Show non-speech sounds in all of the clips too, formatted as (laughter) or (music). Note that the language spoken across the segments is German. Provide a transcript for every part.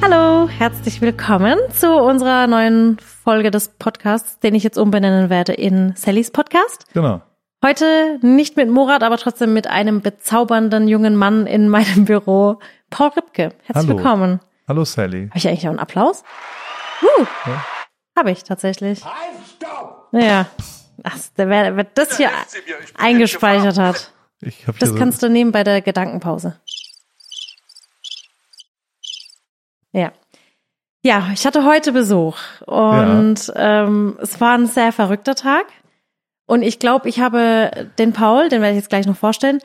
Hallo, herzlich willkommen zu unserer neuen Folge des Podcasts, den ich jetzt umbenennen werde in Sallys Podcast. Genau. Heute nicht mit Murat, aber trotzdem mit einem bezaubernden jungen Mann in meinem Büro, Paul Ripke. Herzlich Hallo. willkommen. Hallo Sally. Habe ich eigentlich auch einen Applaus? Uh, Ja. habe ich tatsächlich. Ja. Ach, der, wer, wer das hier eingespeichert hat, Ich hab das hier so, kannst du nehmen bei der Gedankenpause. Ja. Ja, ich hatte heute Besuch und ähm, es war ein sehr verrückter Tag. Und ich glaube, ich habe den Paul, den werde ich jetzt gleich noch vorstellen,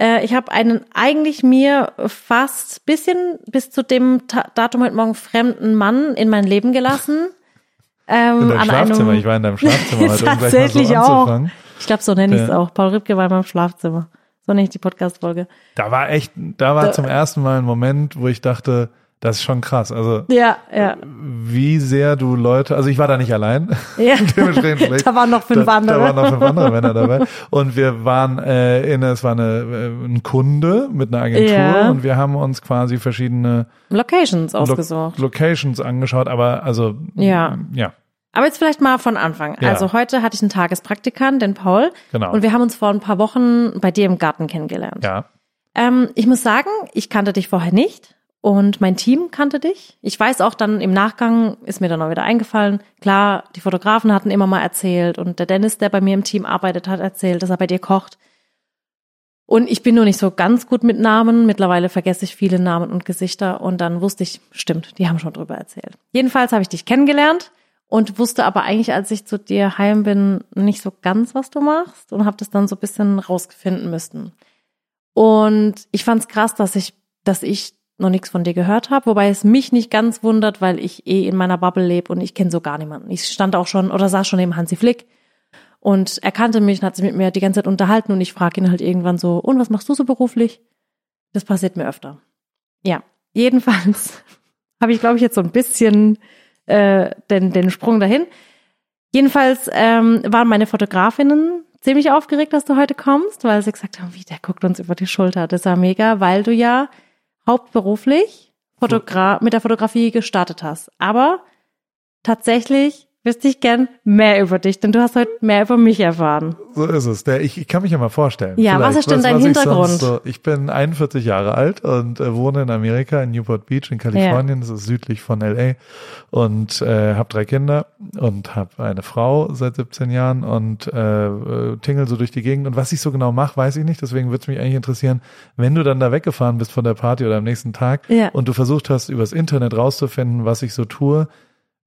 äh, ich habe einen eigentlich mir fast bisschen bis zu dem Ta Datum heute Morgen fremden Mann in mein Leben gelassen. (laughs) Ähm, in deinem Schlafzimmer. einem, Ich war in deinem (laughs) Schlafzimmer heute, um mal so Tatsächlich auch. Ich glaube, so nenne ich es Ja. auch. Paul Ripke war in meinem Schlafzimmer. So nenne ich die Podcast-Folge. Da war echt, da war Da- zum ersten Mal ein Moment, wo ich dachte, das ist schon krass. Also Ja, ja. wie sehr du Leute, also ich war da nicht allein. ja. (laughs) Dementsprechend da waren noch fünf da, andere. Da waren noch fünf andere Männer dabei. Und wir waren äh, in, es war eine, äh, ein Kunde mit einer Agentur Ja. und wir haben uns quasi verschiedene Locations Lo ausgesucht. Locations angeschaut, aber also Ja. ja, Aber jetzt vielleicht mal von Anfang. Ja. Also heute hatte ich einen Tagespraktikant, den Paul. genau. Und wir haben uns vor ein paar Wochen bei dir im Garten kennengelernt. ja, Ähm, ich muss sagen, ich kannte dich vorher nicht und mein Team kannte dich. Ich weiß auch dann im Nachgang, ist mir dann auch wieder eingefallen, klar, die Fotografen hatten immer mal erzählt und der Dennis, der bei mir im Team arbeitet, hat erzählt, dass er bei dir kocht. Und ich bin nur nicht so ganz gut mit Namen. Mittlerweile vergesse ich viele Namen und Gesichter und dann wusste ich, stimmt, die haben schon drüber erzählt. Jedenfalls habe ich dich kennengelernt und wusste aber eigentlich, als ich zu dir heim bin, nicht so ganz, was du machst und habe das dann so ein bisschen rausfinden müssen. Und ich fand's krass, dass ich, dass ich noch nichts von dir gehört habe, wobei es mich nicht ganz wundert, weil ich eh in meiner Bubble lebe und ich kenne so gar niemanden. Ich stand auch schon oder saß schon neben Hansi Flick und er kannte mich und hat sich mit mir die ganze Zeit unterhalten und ich frage ihn halt irgendwann so, und was machst du so beruflich? Das passiert mir öfter. Ja, jedenfalls (laughs) habe ich, glaube ich, jetzt so ein bisschen äh, den, den Sprung dahin. Jedenfalls ähm, waren meine Fotografinnen ziemlich aufgeregt, dass du heute kommst, weil sie gesagt haben, wie, der guckt uns über die Schulter. Das war mega, weil du ja hauptberuflich Fotogra mit der Fotografie gestartet hast. Aber tatsächlich wüsste ich gern mehr über dich, denn du hast heute mehr über mich erfahren. So ist es. Der, ich, ich kann mich ja mal vorstellen. Ja, was Vielleicht, ist denn dein ich Hintergrund? sonst So, ich bin 41 Jahre alt und äh, wohne in Amerika, in Newport Beach in Kalifornien. Das ist südlich von LA. Und äh, habe drei Kinder und habe eine Frau seit 17 Jahren und äh, äh, tingel so durch die Gegend. Und was ich so genau mache, weiß ich nicht. Deswegen würde es mich eigentlich interessieren, wenn du dann da weggefahren bist von der Party oder am nächsten Tag Ja. und du versucht hast, übers Internet rauszufinden, was ich so tue,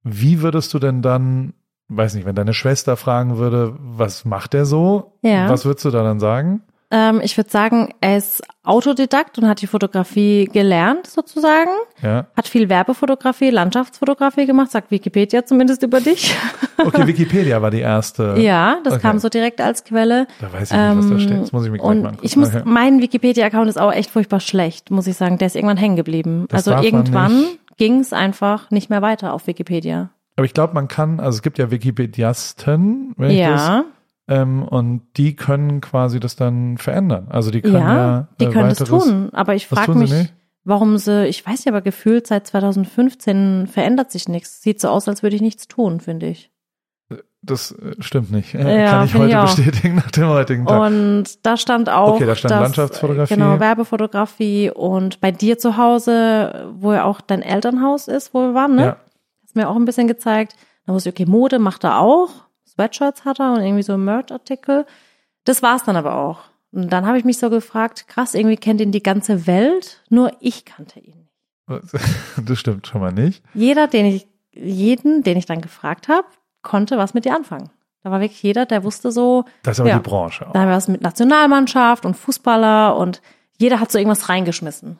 wie würdest du denn dann, weiß nicht, wenn deine Schwester fragen würde, was macht er so? Ja. Was würdest du da dann sagen? Ähm, ich würde sagen, er ist Autodidakt und hat die Fotografie gelernt sozusagen. Ja. Hat viel Werbefotografie, Landschaftsfotografie gemacht, sagt Wikipedia zumindest über dich. (laughs) Okay, Wikipedia war die erste. ja, das Okay. kam so direkt als Quelle. Da weiß ich nicht, was da Ähm, steht. Das muss ich mir gleich Und mal angucken. ich muss, Okay. mein Wikipedia-Account ist auch echt furchtbar schlecht, muss ich sagen. Der ist irgendwann hängen geblieben. Das also irgendwann nicht. Ging es einfach nicht mehr weiter auf Wikipedia. Aber ich glaube, man kann, also es gibt ja Wikipediasten, wenn ich das, Ja, ähm, und die können quasi das dann verändern. Also die können ja, ja, die äh, können das weiteres, tun. Aber ich frage mich, nicht? warum sie, ich weiß ja aber gefühlt, seit 2015 verändert sich nichts. Sieht so aus, als würde ich nichts tun, finde ich. Das äh, stimmt nicht. Ja, kann ich ich heute auch. bestätigen nach dem heutigen Tag. Und da stand auch, Okay, da stand dass, Landschaftsfotografie. Genau, Werbefotografie und bei dir zu Hause, wo ja auch dein Elternhaus ist, wo wir waren, ne? Ja. Hast mir auch ein bisschen gezeigt. Da wusste ich, okay, Mode macht er auch. Sweatshirts hat er und irgendwie so Merch-Artikel. Das war's dann aber auch. Und dann habe ich mich so gefragt, krass, irgendwie kennt ihn die ganze Welt, nur ich kannte ihn nicht. (laughs) Das stimmt schon mal nicht. Jeder, den ich, jeden, den ich dann gefragt habe, konnte was mit dir anfangen. Da war wirklich jeder, der wusste so, Das ist aber Ja. die Branche auch. da haben wir was mit Nationalmannschaft und Fußballer und jeder hat so irgendwas reingeschmissen.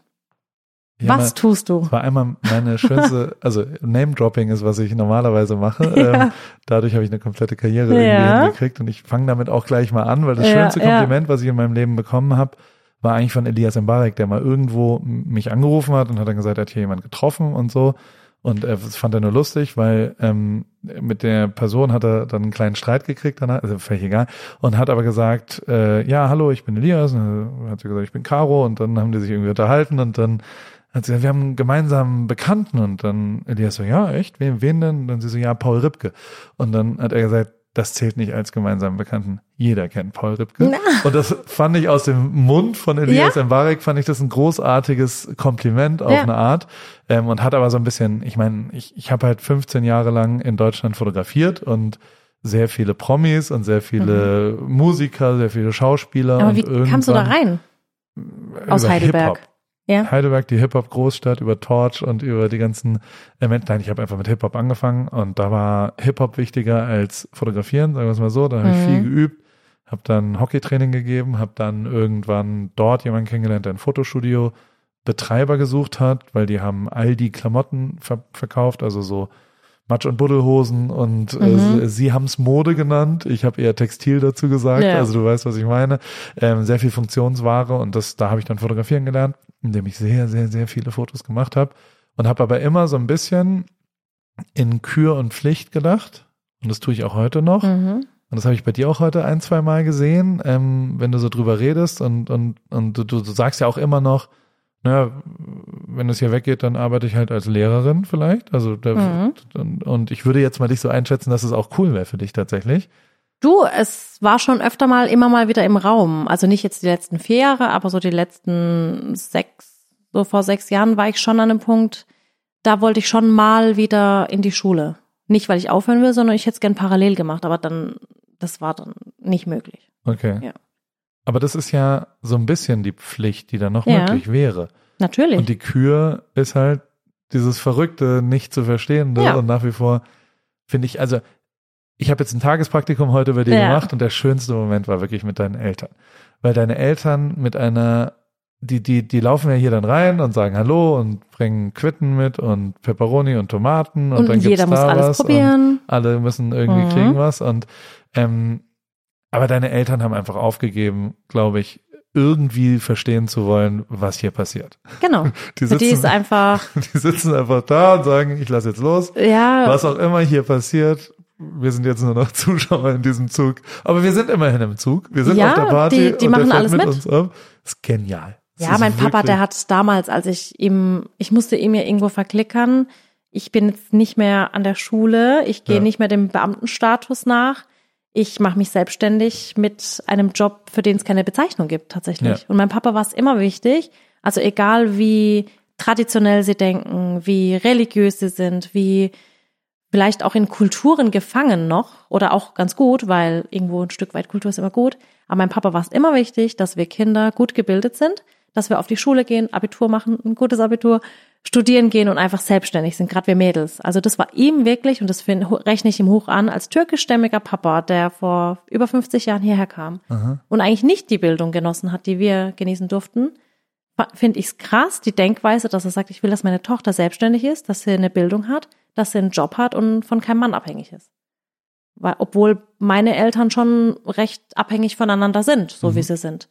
Ja, was mal- tust du? Das war einmal meine schönste, (laughs) also Name-Dropping ist, was ich normalerweise mache. Ja. Ähm, dadurch habe ich eine komplette Karriere irgendwie Ja. hingekriegt und ich fange damit auch gleich mal an, weil das schönste. Kompliment, was ich in meinem Leben bekommen habe, war eigentlich von Elias Mbarek, der mal irgendwo mich angerufen hat und hat dann gesagt, er hat hier jemand getroffen und so. Und er, fand er nur lustig, weil ähm, mit der Person hat er dann einen kleinen Streit gekriegt, danach, also völlig egal, und hat aber gesagt, äh, ja, hallo, ich bin Elias, und dann hat sie gesagt, ich bin Caro, und dann haben die sich irgendwie unterhalten und dann hat sie gesagt, wir haben einen gemeinsamen Bekannten und dann Elias so, ja, echt? Wen, wen denn? Und dann sie so, ja, Paul Ripke. Und dann hat er gesagt, das zählt nicht als gemeinsamen Bekannten. Jeder kennt Paul Ripke. Na. Und das fand ich aus dem Mund von Elias ja. Mbarek, fand ich das ein großartiges Kompliment auf ja. eine Art. Ähm, und hat aber so ein bisschen, ich meine, ich, ich habe halt 15 Jahre lang in Deutschland fotografiert und sehr viele Promis und sehr viele mhm. Musiker, sehr viele Schauspieler. Aber wie kamst du da rein? Aus Heidelberg. Ja. Heidelberg, die Hip-Hop-Großstadt, über Torch und über die ganzen Elemente. Nein, ich habe einfach mit Hip-Hop angefangen und da war Hip-Hop wichtiger als Fotografieren, sagen wir es mal so. Da habe mhm. ich viel geübt, habe dann Hockeytraining gegeben, habe dann irgendwann dort jemanden kennengelernt, der ein Fotostudio Betreiber gesucht hat, weil die haben all die Klamotten ver verkauft, also so Matsch- und Buddelhosen und äh, mhm. äh, sie haben es Mode genannt. Ich habe eher Textil dazu gesagt, ja. also du weißt, was ich meine. Ähm, sehr viel Funktionsware und das, da habe ich dann fotografieren gelernt, indem ich sehr, sehr, sehr viele Fotos gemacht habe und habe aber immer so ein bisschen in Kür und Pflicht gedacht und das tue ich auch heute noch. Mhm. Und das habe ich bei dir auch heute ein, zwei Mal gesehen, ähm, wenn du so drüber redest und, und, und du, du sagst ja auch immer noch, naja, wenn es hier weggeht, dann arbeite ich halt als Lehrerin vielleicht. Also der, mhm. und, und ich würde jetzt mal dich so einschätzen, dass es auch cool wäre für dich tatsächlich. Du, es war schon öfter mal immer mal wieder im Raum. Also nicht jetzt die letzten vier Jahre, aber so die letzten sechs, so vor sechs Jahren war ich schon an einem Punkt, da wollte ich schon mal wieder in die Schule. Nicht, weil ich aufhören will, sondern ich hätte es gern parallel gemacht, aber dann, das war dann nicht möglich. Okay. Ja. Aber das ist ja so ein bisschen die Pflicht, die dann noch ja, möglich wäre. Natürlich. Und die Kür ist halt dieses Verrückte, nicht zu verstehende ja. und nach wie vor finde ich, also ich habe jetzt ein Tagespraktikum heute bei dir ja. gemacht und der schönste Moment war wirklich mit deinen Eltern. Weil deine Eltern mit einer, die, die, die laufen ja hier dann rein und sagen Hallo und bringen Quitten mit und Peperoni und Tomaten und, und dann jeder gibt's da muss alles was probieren. alle müssen irgendwie mhm. kriegen was und ähm, aber deine Eltern haben einfach aufgegeben, glaube ich, irgendwie verstehen zu wollen, was hier passiert. Genau. (laughs) Die, sitzen, die ist einfach. (laughs) Die sitzen einfach da und sagen, ich lasse jetzt los. Ja. Was auch immer hier passiert. Wir sind jetzt nur noch (laughs) Zuschauer in diesem Zug. Aber wir sind immerhin im Zug. Wir sind ja, auf der Party. Die, die machen alles mit, mit. Uns ab. Das ist genial. Das ja, ist mein Papa, der hat damals, als ich ihm, ich musste ihm ja irgendwo verklickern. Ich bin jetzt nicht mehr an der Schule. Ich gehe ja. nicht mehr dem Beamtenstatus nach ich mache mich selbstständig mit einem Job, für den es keine Bezeichnung gibt tatsächlich. Ja. Und mein Papa war es immer wichtig, also egal wie traditionell sie denken, wie religiös sie sind, wie vielleicht auch in Kulturen gefangen noch oder auch ganz gut, weil irgendwo ein Stück weit Kultur ist immer gut. Aber mein Papa war es immer wichtig, dass wir Kinder gut gebildet sind, dass wir auf die Schule gehen, Abitur machen, ein gutes Abitur, studieren gehen und einfach selbstständig sind, gerade wir Mädels. Also das war ihm wirklich, und das find, rechne ich ihm hoch an, als türkischstämmiger Papa, der vor über 50 Jahren hierher kam Aha. und eigentlich nicht die Bildung genossen hat, die wir genießen durften, finde ich es krass, die Denkweise, dass er sagt, ich will, dass meine Tochter selbstständig ist, dass sie eine Bildung hat, dass sie einen Job hat und von keinem Mann abhängig ist. Weil, obwohl meine Eltern schon recht abhängig voneinander sind, so mhm. wie sie sind.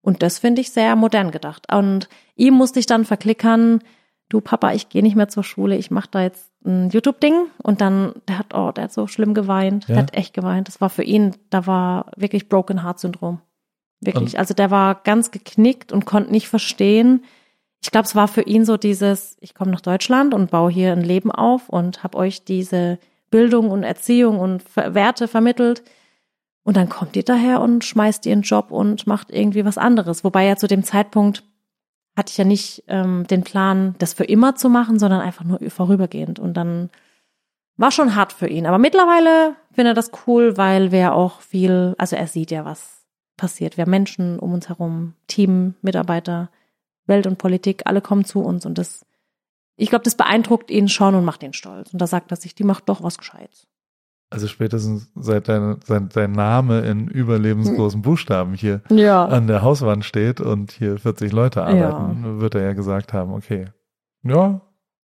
Und das finde ich sehr modern gedacht. Und ihm musste ich dann verklickern, du Papa, ich gehe nicht mehr zur Schule, ich mache da jetzt ein YouTube-Ding. Und dann, der hat, oh, der hat so schlimm geweint, ja. der hat echt geweint. Das war für ihn, da war wirklich Broken Heart Syndrom. Wirklich. Und also der war ganz geknickt und konnte nicht verstehen. Ich glaube, es war für ihn so dieses, ich komme nach Deutschland und baue hier ein Leben auf und habe euch diese Bildung und Erziehung und Werte vermittelt. Und dann kommt ihr daher und schmeißt ihren Job und macht irgendwie was anderes. Wobei er zu dem Zeitpunkt hatte ich ja nicht ähm, den Plan, das für immer zu machen, sondern einfach nur vorübergehend. Und dann war schon hart für ihn. Aber mittlerweile findet er das cool, weil wir auch viel, also er sieht ja, was passiert. Wir haben Menschen um uns herum, Team, Mitarbeiter, Welt und Politik, alle kommen zu uns und das, ich glaube, das beeindruckt ihn schon und macht ihn stolz. Und da sagt er sich, die macht doch was Gescheites. Also spätestens seit dein, seit dein Name in überlebensgroßen Buchstaben hier ja. an der Hauswand steht und hier 40 Leute arbeiten, ja. wird er ja gesagt haben, okay, ja,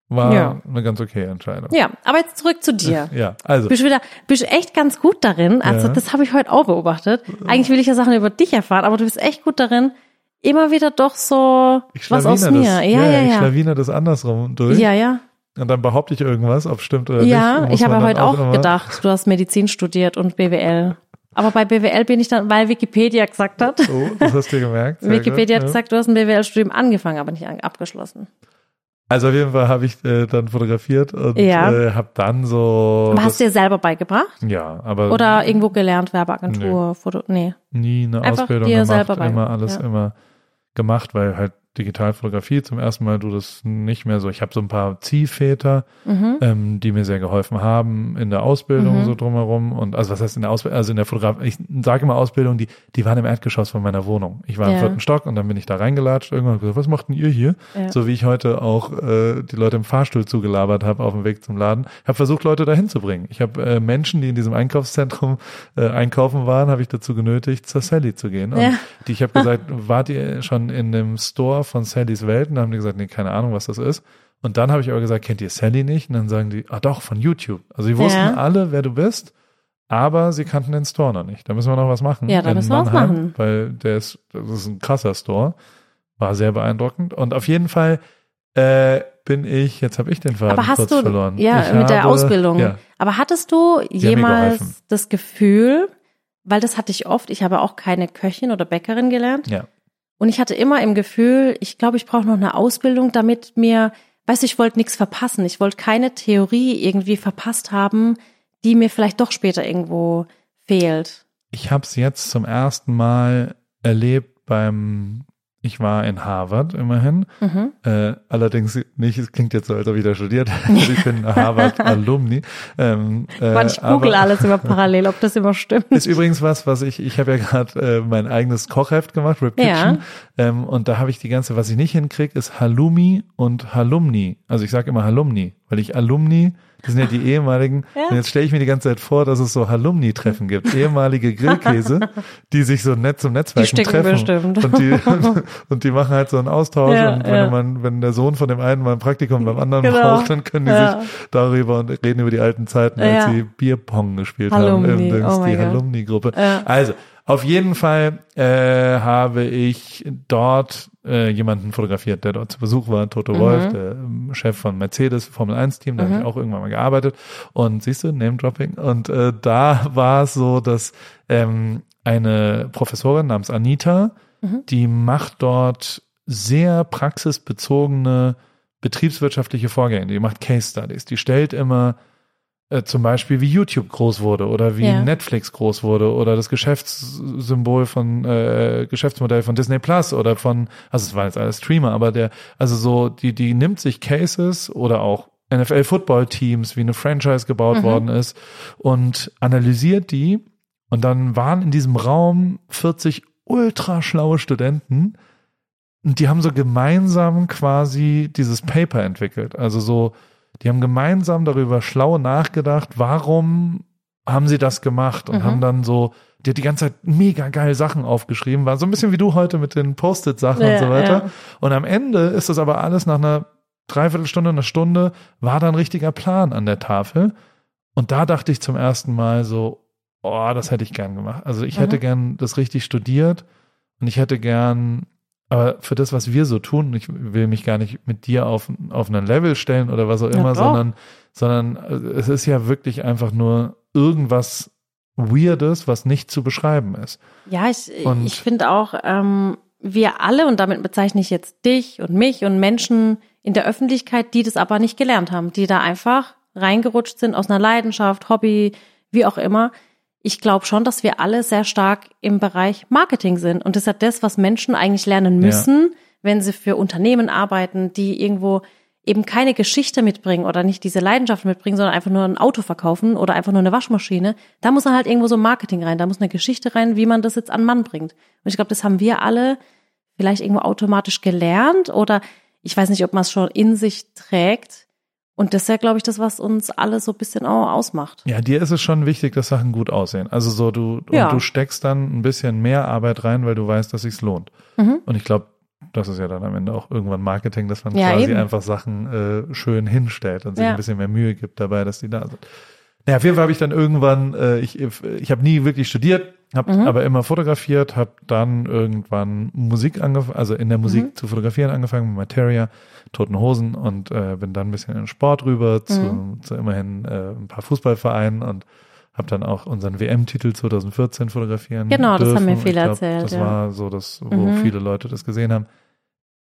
war ja. eine ganz okay Entscheidung. Ja, aber jetzt zurück zu dir. Ja, also. Bist du wieder, bist du echt ganz gut darin. Also, das habe ich heute auch beobachtet. Eigentlich will ich ja Sachen über dich erfahren, aber du bist echt gut darin, immer wieder doch so was aus mir. Das, ja, ja, ja. Ich schlawine das andersrum durch. Ja, ja. Und dann behaupte ich irgendwas, ob es stimmt oder ja, nicht. Ja, ich habe heute auch, auch gedacht, du hast Medizin studiert und BWL. Aber bei BWL bin ich dann, weil Wikipedia gesagt hat. Oh, das hast du gemerkt. Wikipedia gut, hat ja. gesagt, du hast ein BWL-Studium angefangen, aber nicht abgeschlossen. Also auf jeden Fall habe ich äh, dann fotografiert und Ja. äh, habe dann so. Aber hast du dir selber beigebracht? ja, aber Oder irgendwo gelernt, Werbeagentur, Foto, nee. nie eine Einfach Ausbildung dir gemacht, selber immer alles ja. immer gemacht, weil halt Digitalfotografie zum ersten Mal du das nicht mehr so. Ich habe so ein paar Ziehväter, Mhm. ähm, die mir sehr geholfen haben in der Ausbildung Mhm. so drumherum und also was heißt in der Ausbildung, also in der Fotograf, ich sage immer Ausbildung, die die waren im Erdgeschoss von meiner Wohnung. Ich war im Ja. vierten Stock und dann bin ich da reingelatscht irgendwann und gesagt, was macht denn ihr hier? Ja. So wie ich heute auch äh, die Leute im Fahrstuhl zugelabert habe auf dem Weg zum Laden. Ich habe versucht Leute dahin zu bringen. Ich habe äh, Menschen, die in diesem Einkaufszentrum äh, einkaufen waren, habe ich dazu genötigt zur Sally zu gehen. Und Ja. die ich habe gesagt, wart ihr schon in dem Store von Sallys Welt? Und haben die gesagt, nee, keine Ahnung, was das ist. Und dann habe ich aber gesagt, kennt ihr Sally nicht? Und dann sagen die, ah doch, von YouTube. Also die wussten Ja. alle, wer du bist, aber sie kannten den Store noch nicht. Da müssen wir noch was machen. Ja, da müssen wir was machen. Weil der ist, das ist ein krasser Store. War sehr beeindruckend. Und auf jeden Fall äh, bin ich, jetzt habe ich den Faden Aber hast du, verloren. ja, ich mit der habe, Ausbildung. Ja, Aber hattest du jemals das Gefühl, weil das hatte ich oft, ich habe auch keine Köchin oder Bäckerin gelernt. ja. Und ich hatte immer im Gefühl, ich glaube, ich brauche noch eine Ausbildung, damit mir, weißt du, ich wollte nichts verpassen. Ich wollte keine Theorie irgendwie verpasst haben, die mir vielleicht doch später irgendwo fehlt. Ich habe es jetzt zum ersten Mal erlebt beim, ich war in Harvard immerhin. Mhm. Äh, allerdings nicht, es klingt jetzt so, als ob ich da studiert (laughs) hätte. Ich bin (laughs) Harvard-Alumni. Ähm, äh, ich google alles immer (laughs) parallel, ob das immer stimmt. Ist übrigens was, was ich, ich habe ja gerade äh, mein eigenes Kochheft gemacht, Rip Ja. Kitchen. Ähm, und da habe ich die ganze, was ich nicht hinkriege, ist Halloumi und Halumni. Also ich sage immer Halumni, weil ich Alumni, das sind ja die ehemaligen, Ja. und jetzt stelle ich mir die ganze Zeit vor, dass es so Halumni-Treffen gibt. Ehemalige Grillkäse, (laughs) die sich so nett zum stinken treffen. bestimmt. Und die, (laughs) und die machen halt so einen Austausch. Ja, und wenn ja. man, wenn der Sohn von dem einen mal ein Praktikum beim anderen Genau. braucht, dann können die sich darüber und reden über die alten Zeiten, als sie Bierpong gespielt Alumni, haben. Oh die Gott. Alumni-Gruppe. Ja. Also, auf jeden Fall äh, habe ich dort äh, jemanden fotografiert, der dort zu Besuch war, Toto Mhm. Wolf, der ähm, Chef von Mercedes Formel 1 Team, da habe Mhm. ich auch irgendwann mal gearbeitet. Und siehst du, Name-Dropping. Und äh, da war es so, dass ähm, eine Professorin namens Anita, Mhm. die macht dort sehr praxisbezogene betriebswirtschaftliche Vorgänge. Die macht Case Studies. Die stellt immer äh, zum Beispiel, wie YouTube groß wurde oder wie Ja. Netflix groß wurde oder das Geschäftssymbol von äh, Geschäftsmodell von Disney Plus oder von, also es waren jetzt alles Streamer, aber der, also so, die, die nimmt sich Cases oder auch NFL-Football-Teams, wie eine Franchise gebaut Mhm. worden ist und analysiert die und dann waren in diesem Raum 40 ultra schlaue Studenten und die haben so gemeinsam quasi dieses Paper entwickelt. Also so, die haben gemeinsam darüber schlau nachgedacht, warum haben sie das gemacht und Mhm. haben dann so, die hat die ganze Zeit mega geil Sachen aufgeschrieben, war so ein bisschen wie du heute mit den Post-it-Sachen und Ja, so weiter. ja. Und am Ende ist das aber alles nach einer Dreiviertelstunde, einer Stunde, war da ein richtiger Plan an der Tafel. Und da dachte ich zum ersten Mal so, oh, das hätte ich gern gemacht. Also ich Mhm. hätte gern das richtig studiert und ich hätte gern, aber für das, was wir so tun, ich will mich gar nicht mit dir auf, auf einen Level stellen oder was auch Ja, immer, doch. sondern, sondern äh, es ist ja wirklich einfach nur irgendwas Weirdes, was nicht zu beschreiben ist. Ja, ich, Und- ich finde auch, ähm, wir alle, und damit bezeichne ich jetzt dich und mich und Menschen in der Öffentlichkeit, die das aber nicht gelernt haben, die da einfach reingerutscht sind aus einer Leidenschaft, Hobby, wie auch immer. Ich glaube schon, dass wir alle sehr stark im Bereich Marketing sind. Und das ist ja das, was Menschen eigentlich lernen Ja. müssen, wenn sie für Unternehmen arbeiten, die irgendwo eben keine Geschichte mitbringen oder nicht diese Leidenschaft mitbringen, sondern einfach nur ein Auto verkaufen oder einfach nur eine Waschmaschine, da muss dann halt irgendwo so Marketing rein, da muss eine Geschichte rein, wie man das jetzt an Mann bringt. Und ich glaube, das haben wir alle vielleicht irgendwo automatisch gelernt oder ich weiß nicht, ob man es schon in sich trägt. Und das ist ja, glaube ich, das, was uns alle so ein bisschen auch ausmacht. Ja, dir ist es schon wichtig, dass Sachen gut aussehen. Also so, du, Ja. und du steckst dann ein bisschen mehr Arbeit rein, weil du weißt, dass sich's lohnt. Mhm. Und ich glaube, das ist ja dann am Ende auch irgendwann Marketing, dass man Ja, quasi eben. einfach Sachen äh, schön hinstellt und sich Ja. ein bisschen mehr Mühe gibt dabei, dass die da sind. Ja, auf jeden Fall habe ich dann irgendwann, äh, ich, ich habe nie wirklich studiert, habe Mhm. aber immer fotografiert, habe dann irgendwann Musik angefangen, also in der Musik Mhm. zu fotografieren angefangen mit Materia, Toten Hosen und äh, bin dann ein bisschen in den Sport rüber zu, Mhm. zu immerhin äh, ein paar Fußballvereinen und habe dann auch unseren WM-Titel 2014 fotografieren Genau, das haben mir dürfen. viele glaub, erzählt, Das ja. war so das, wo Mhm. viele Leute das gesehen haben.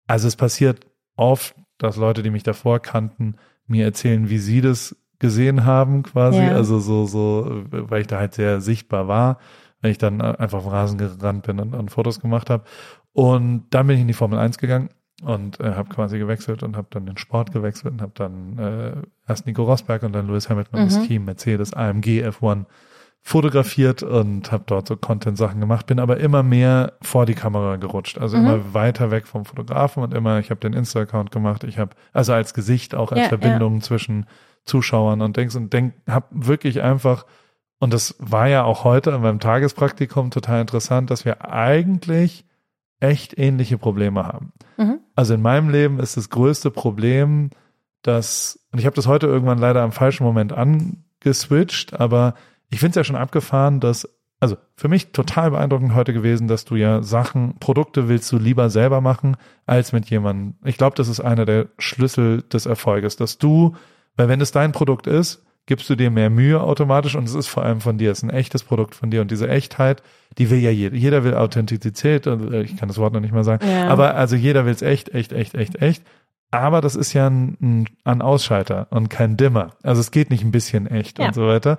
Also es passiert oft dass Leute, die mich davor kannten, mir erzählen, wie sie das gesehen haben, quasi. Ja. Also so, so, weil ich da halt sehr sichtbar war, wenn ich dann einfach auf den Rasen gerannt bin und, und Fotos gemacht habe. Und dann bin ich in die Formel 1 gegangen und äh, habe quasi gewechselt und habe dann den Sport gewechselt und habe dann äh, erst Nico Rosberg und dann Lewis Hamilton und mhm. das Team Mercedes AMG F1 fotografiert und habe dort so Content-Sachen gemacht, bin aber immer mehr vor die Kamera gerutscht, also mhm. immer weiter weg vom Fotografen und immer, ich habe den Insta-Account gemacht, ich habe also als Gesicht auch als ja, Verbindung ja. zwischen Zuschauern und denkst und denk, habe wirklich einfach und das war ja auch heute in meinem Tagespraktikum total interessant, dass wir eigentlich echt ähnliche Probleme haben. Mhm. Also in meinem Leben ist das größte Problem, dass und ich habe das heute irgendwann leider am falschen Moment angeswitcht, aber ich finde es ja schon abgefahren, dass, also für mich total beeindruckend heute gewesen, dass du ja Sachen, Produkte willst du lieber selber machen, als mit jemandem. Ich glaube, das ist einer der Schlüssel des Erfolges, dass du, weil wenn es dein Produkt ist, gibst du dir mehr Mühe automatisch und es ist vor allem von dir, es ist ein echtes Produkt von dir und diese Echtheit, die will ja jeder. Jeder will Authentizität und äh, ich kann das Wort noch nicht mal sagen, ja. aber also jeder will es echt, echt, echt, echt, echt. Aber das ist ja ein, ein Ausschalter und kein Dimmer. Also es geht nicht ein bisschen echt ja. und so weiter.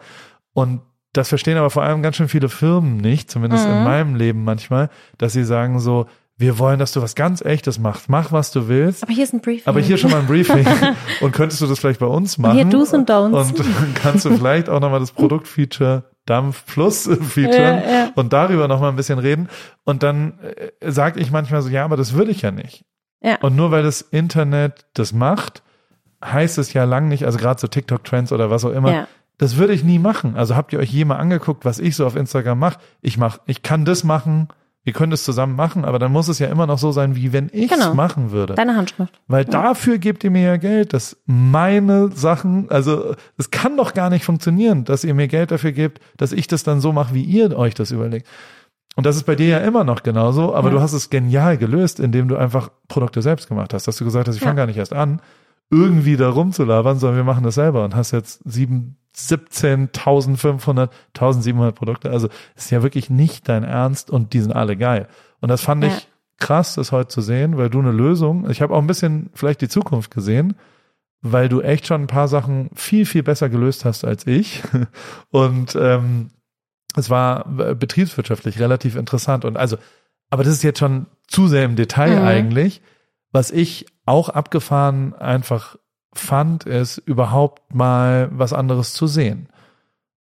Und das verstehen aber vor allem ganz schön viele Firmen nicht, zumindest mhm. in meinem Leben manchmal, dass sie sagen so, wir wollen, dass du was ganz Echtes machst. Mach, was du willst. Aber hier ist ein Briefing. Aber hier schon mal ein Briefing. (laughs) und könntest du das vielleicht bei uns machen? Und hier Do's und Don'ts. Und kannst du vielleicht auch nochmal das Produktfeature Dampf Plus (laughs) featuren ja, ja. und darüber nochmal ein bisschen reden. Und dann äh, sage ich manchmal so, ja, aber das würde ich ja nicht. Ja. Und nur weil das Internet das macht, heißt es ja lang nicht, also gerade so TikTok-Trends oder was auch immer, ja. Das würde ich nie machen. Also habt ihr euch je mal angeguckt, was ich so auf Instagram mache? Ich mach, ich kann das machen. Wir können das zusammen machen, aber dann muss es ja immer noch so sein, wie wenn ich es genau. machen würde. Deine Handschrift. Weil ja. dafür gebt ihr mir ja Geld, dass meine Sachen, also es kann doch gar nicht funktionieren, dass ihr mir Geld dafür gebt, dass ich das dann so mache, wie ihr euch das überlegt. Und das ist bei dir ja immer noch genauso, aber ja. du hast es genial gelöst, indem du einfach Produkte selbst gemacht hast. Dass du gesagt hast, ich fange ja. gar nicht erst an, irgendwie da rumzulabern, sondern wir machen das selber und hast jetzt sieben 17.500, 1.700 Produkte. Also ist ja wirklich nicht dein Ernst und die sind alle geil. Und das fand ja. ich krass, das heute zu sehen, weil du eine Lösung, ich habe auch ein bisschen vielleicht die Zukunft gesehen, weil du echt schon ein paar Sachen viel, viel besser gelöst hast als ich. (laughs) Und ähm, es war betriebswirtschaftlich relativ interessant. Und also, aber das ist jetzt schon zu sehr im Detail mhm. eigentlich, was ich auch abgefahren einfach fand, es überhaupt mal was anderes zu sehen.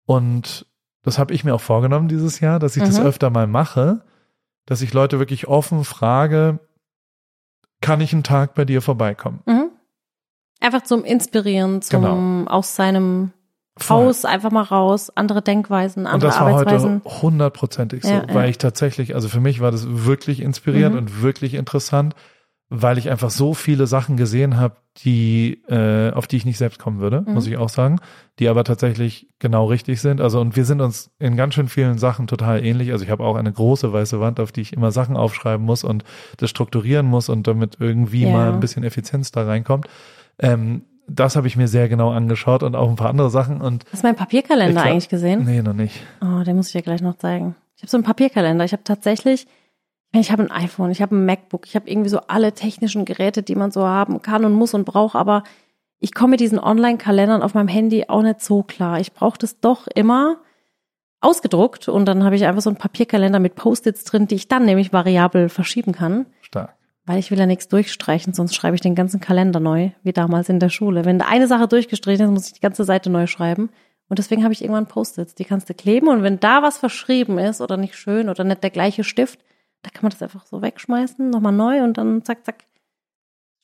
Und das habe ich mir auch vorgenommen dieses Jahr, dass ich mhm. das öfter mal mache, dass ich Leute wirklich offen frage, kann ich einen Tag bei dir vorbeikommen? Mhm. Einfach zum Inspirieren, zum genau. aus seinem Voll. Haus einfach mal raus, andere Denkweisen, andere Und das war heute hundertprozentig so, ja, weil ja. ich tatsächlich, also für mich war das wirklich inspirierend mhm. und wirklich interessant, weil ich einfach so viele Sachen gesehen habe, die äh, auf die ich nicht selbst kommen würde, mhm. muss ich auch sagen, die aber tatsächlich genau richtig sind. Also und wir sind uns in ganz schön vielen Sachen total ähnlich. Also ich habe auch eine große weiße Wand, auf die ich immer Sachen aufschreiben muss und das strukturieren muss und damit irgendwie ja. mal ein bisschen Effizienz da reinkommt. Ähm, das habe ich mir sehr genau angeschaut und auch ein paar andere Sachen. Und Hast du meinen Papierkalender glaub, eigentlich gesehen? Nee, noch nicht. Oh, den muss ich dir gleich noch zeigen. Ich habe so einen Papierkalender. Ich habe tatsächlich ich habe ein iPhone, ich habe ein MacBook, ich habe irgendwie so alle technischen Geräte, die man so haben kann und muss und braucht, aber ich komme mit diesen Online-Kalendern auf meinem Handy auch nicht so klar. Ich brauche das doch immer ausgedruckt und dann habe ich einfach so einen Papierkalender mit Post-its drin, die ich dann nämlich variabel verschieben kann. Stark. Weil ich will ja nichts durchstreichen, sonst schreibe ich den ganzen Kalender neu, wie damals in der Schule. Wenn da eine Sache durchgestrichen ist, muss ich die ganze Seite neu schreiben. Und deswegen habe ich irgendwann Post-its, die kannst du kleben und wenn da was verschrieben ist oder nicht schön oder nicht der gleiche Stift, da kann man das einfach so wegschmeißen, nochmal neu und dann zack, zack.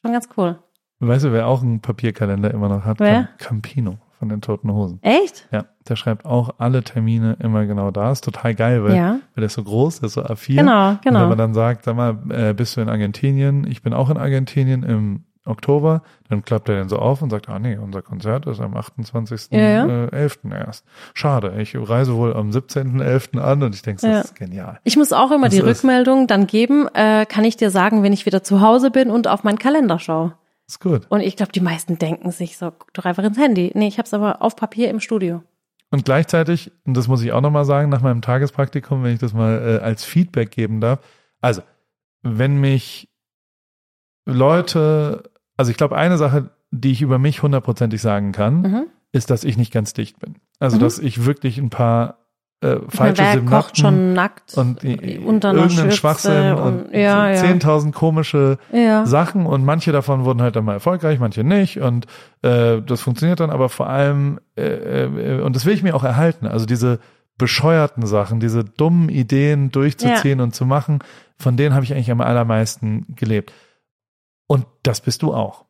Schon ganz cool. Weißt du, wer auch einen Papierkalender immer noch hat? Wer? Campino von den Toten Hosen. Echt? Ja, der schreibt auch alle Termine immer genau da. Ist total geil, weil, ja. weil der ist so groß, der ist so A4. Genau, genau. Und wenn man dann sagt, sag mal, äh, bist du in Argentinien? Ich bin auch in Argentinien im Oktober, dann klappt er den so auf und sagt, ah nee, unser Konzert ist am 28.11. Ja, ja. Äh, erst. Schade, ich reise wohl am 17.11. an und ich denke, das ja. ist genial. Ich muss auch immer das die Rückmeldung dann geben, äh, kann ich dir sagen, wenn ich wieder zu Hause bin und auf meinen Kalender schaue. Ist gut. Und ich glaube, die meisten denken sich so, guck doch einfach ins Handy. Nee, ich habe es aber auf Papier im Studio. Und gleichzeitig, und das muss ich auch nochmal sagen, nach meinem Tagespraktikum, wenn ich das mal äh, als Feedback geben darf, also, wenn mich Leute also ich glaube, eine Sache, die ich über mich hundertprozentig sagen kann, Mhm. ist, dass ich nicht ganz dicht bin. Also, Mhm. dass ich wirklich ein paar äh, falsche wer kocht schon nackt und die, unter irgendeinen Schürze Schwachsinn und, und, ja, ja. 10.000 komische Ja. Sachen und manche davon wurden halt dann mal erfolgreich, manche nicht und äh, das funktioniert dann aber vor allem äh, äh, und das will ich mir auch erhalten, also diese bescheuerten Sachen, diese dummen Ideen durchzuziehen und zu machen, von denen habe ich eigentlich am allermeisten gelebt. Und das bist du auch.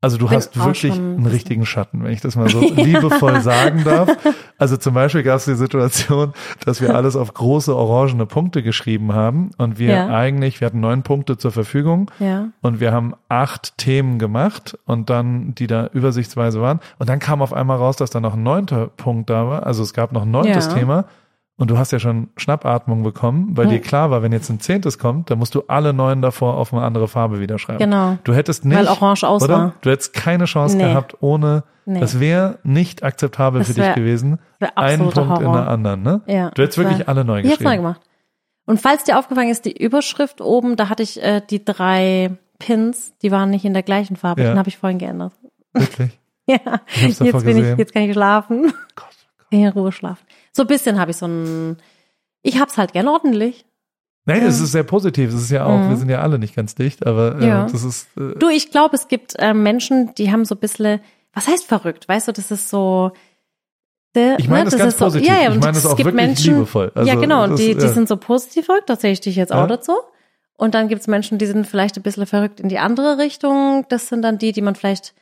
Also du Bin hast wirklich einen richtigen Schatten, wenn ich das mal so (laughs) (laughs) liebevoll sagen darf. Also zum Beispiel gab es die Situation, dass wir alles auf große orangene Punkte geschrieben haben und wir Ja. eigentlich, wir hatten neun Punkte zur Verfügung Ja. und wir haben acht Themen gemacht und dann, die da übersichtsweise waren. Und dann kam auf einmal raus, dass da noch ein neunter Punkt da war. Also es gab noch ein neuntes Ja. Thema. Und du hast ja schon Schnappatmung bekommen, weil Hm. dir klar war, wenn jetzt ein zehntes kommt, dann musst du alle neun davor auf eine andere Farbe wieder schreiben. Genau. Du hättest nicht, Weil Orange aus oder? war. Du hättest keine Chance Nee. gehabt ohne, Nee. das wäre nicht akzeptabel Das für dich gewesen. wär Ein absoluter Punkt in Horror. der anderen, ne? Ja. Du hättest wirklich alle neu Ich hab's neu geschrieben. gemacht. Und falls dir aufgefallen ist, die Überschrift oben, da hatte ich äh, die drei Pins, die waren nicht in der gleichen Farbe. Ja. Den habe ich vorhin geändert. Wirklich. (laughs) Ja, Ich jetzt bin ich, gesehen. jetzt kann ich schlafen. Gott. Kann ich in Ruhe schlafen. So ein bisschen habe ich so ein, ich hab's halt gern ordentlich. Nein, Ja. es ist sehr positiv. Es ist ja auch, Mhm. wir sind ja alle nicht ganz dicht, aber äh, Ja. das ist, äh, Du, ich glaube, es gibt äh, Menschen, die haben so ein bisschen, was heißt verrückt? Weißt du, das ist so. Der, ich meine ne, es ganz ist so, positiv. Ja, ja, ich meine es es auch gibt wirklich Menschen, liebevoll. Also, ja, genau, und das, die, die ja. sind so positiv verrückt, da sehe ich dich jetzt auch dazu. Und dann gibt's Menschen, die sind vielleicht ein bisschen verrückt in die andere Richtung. Das sind dann die, die man vielleicht,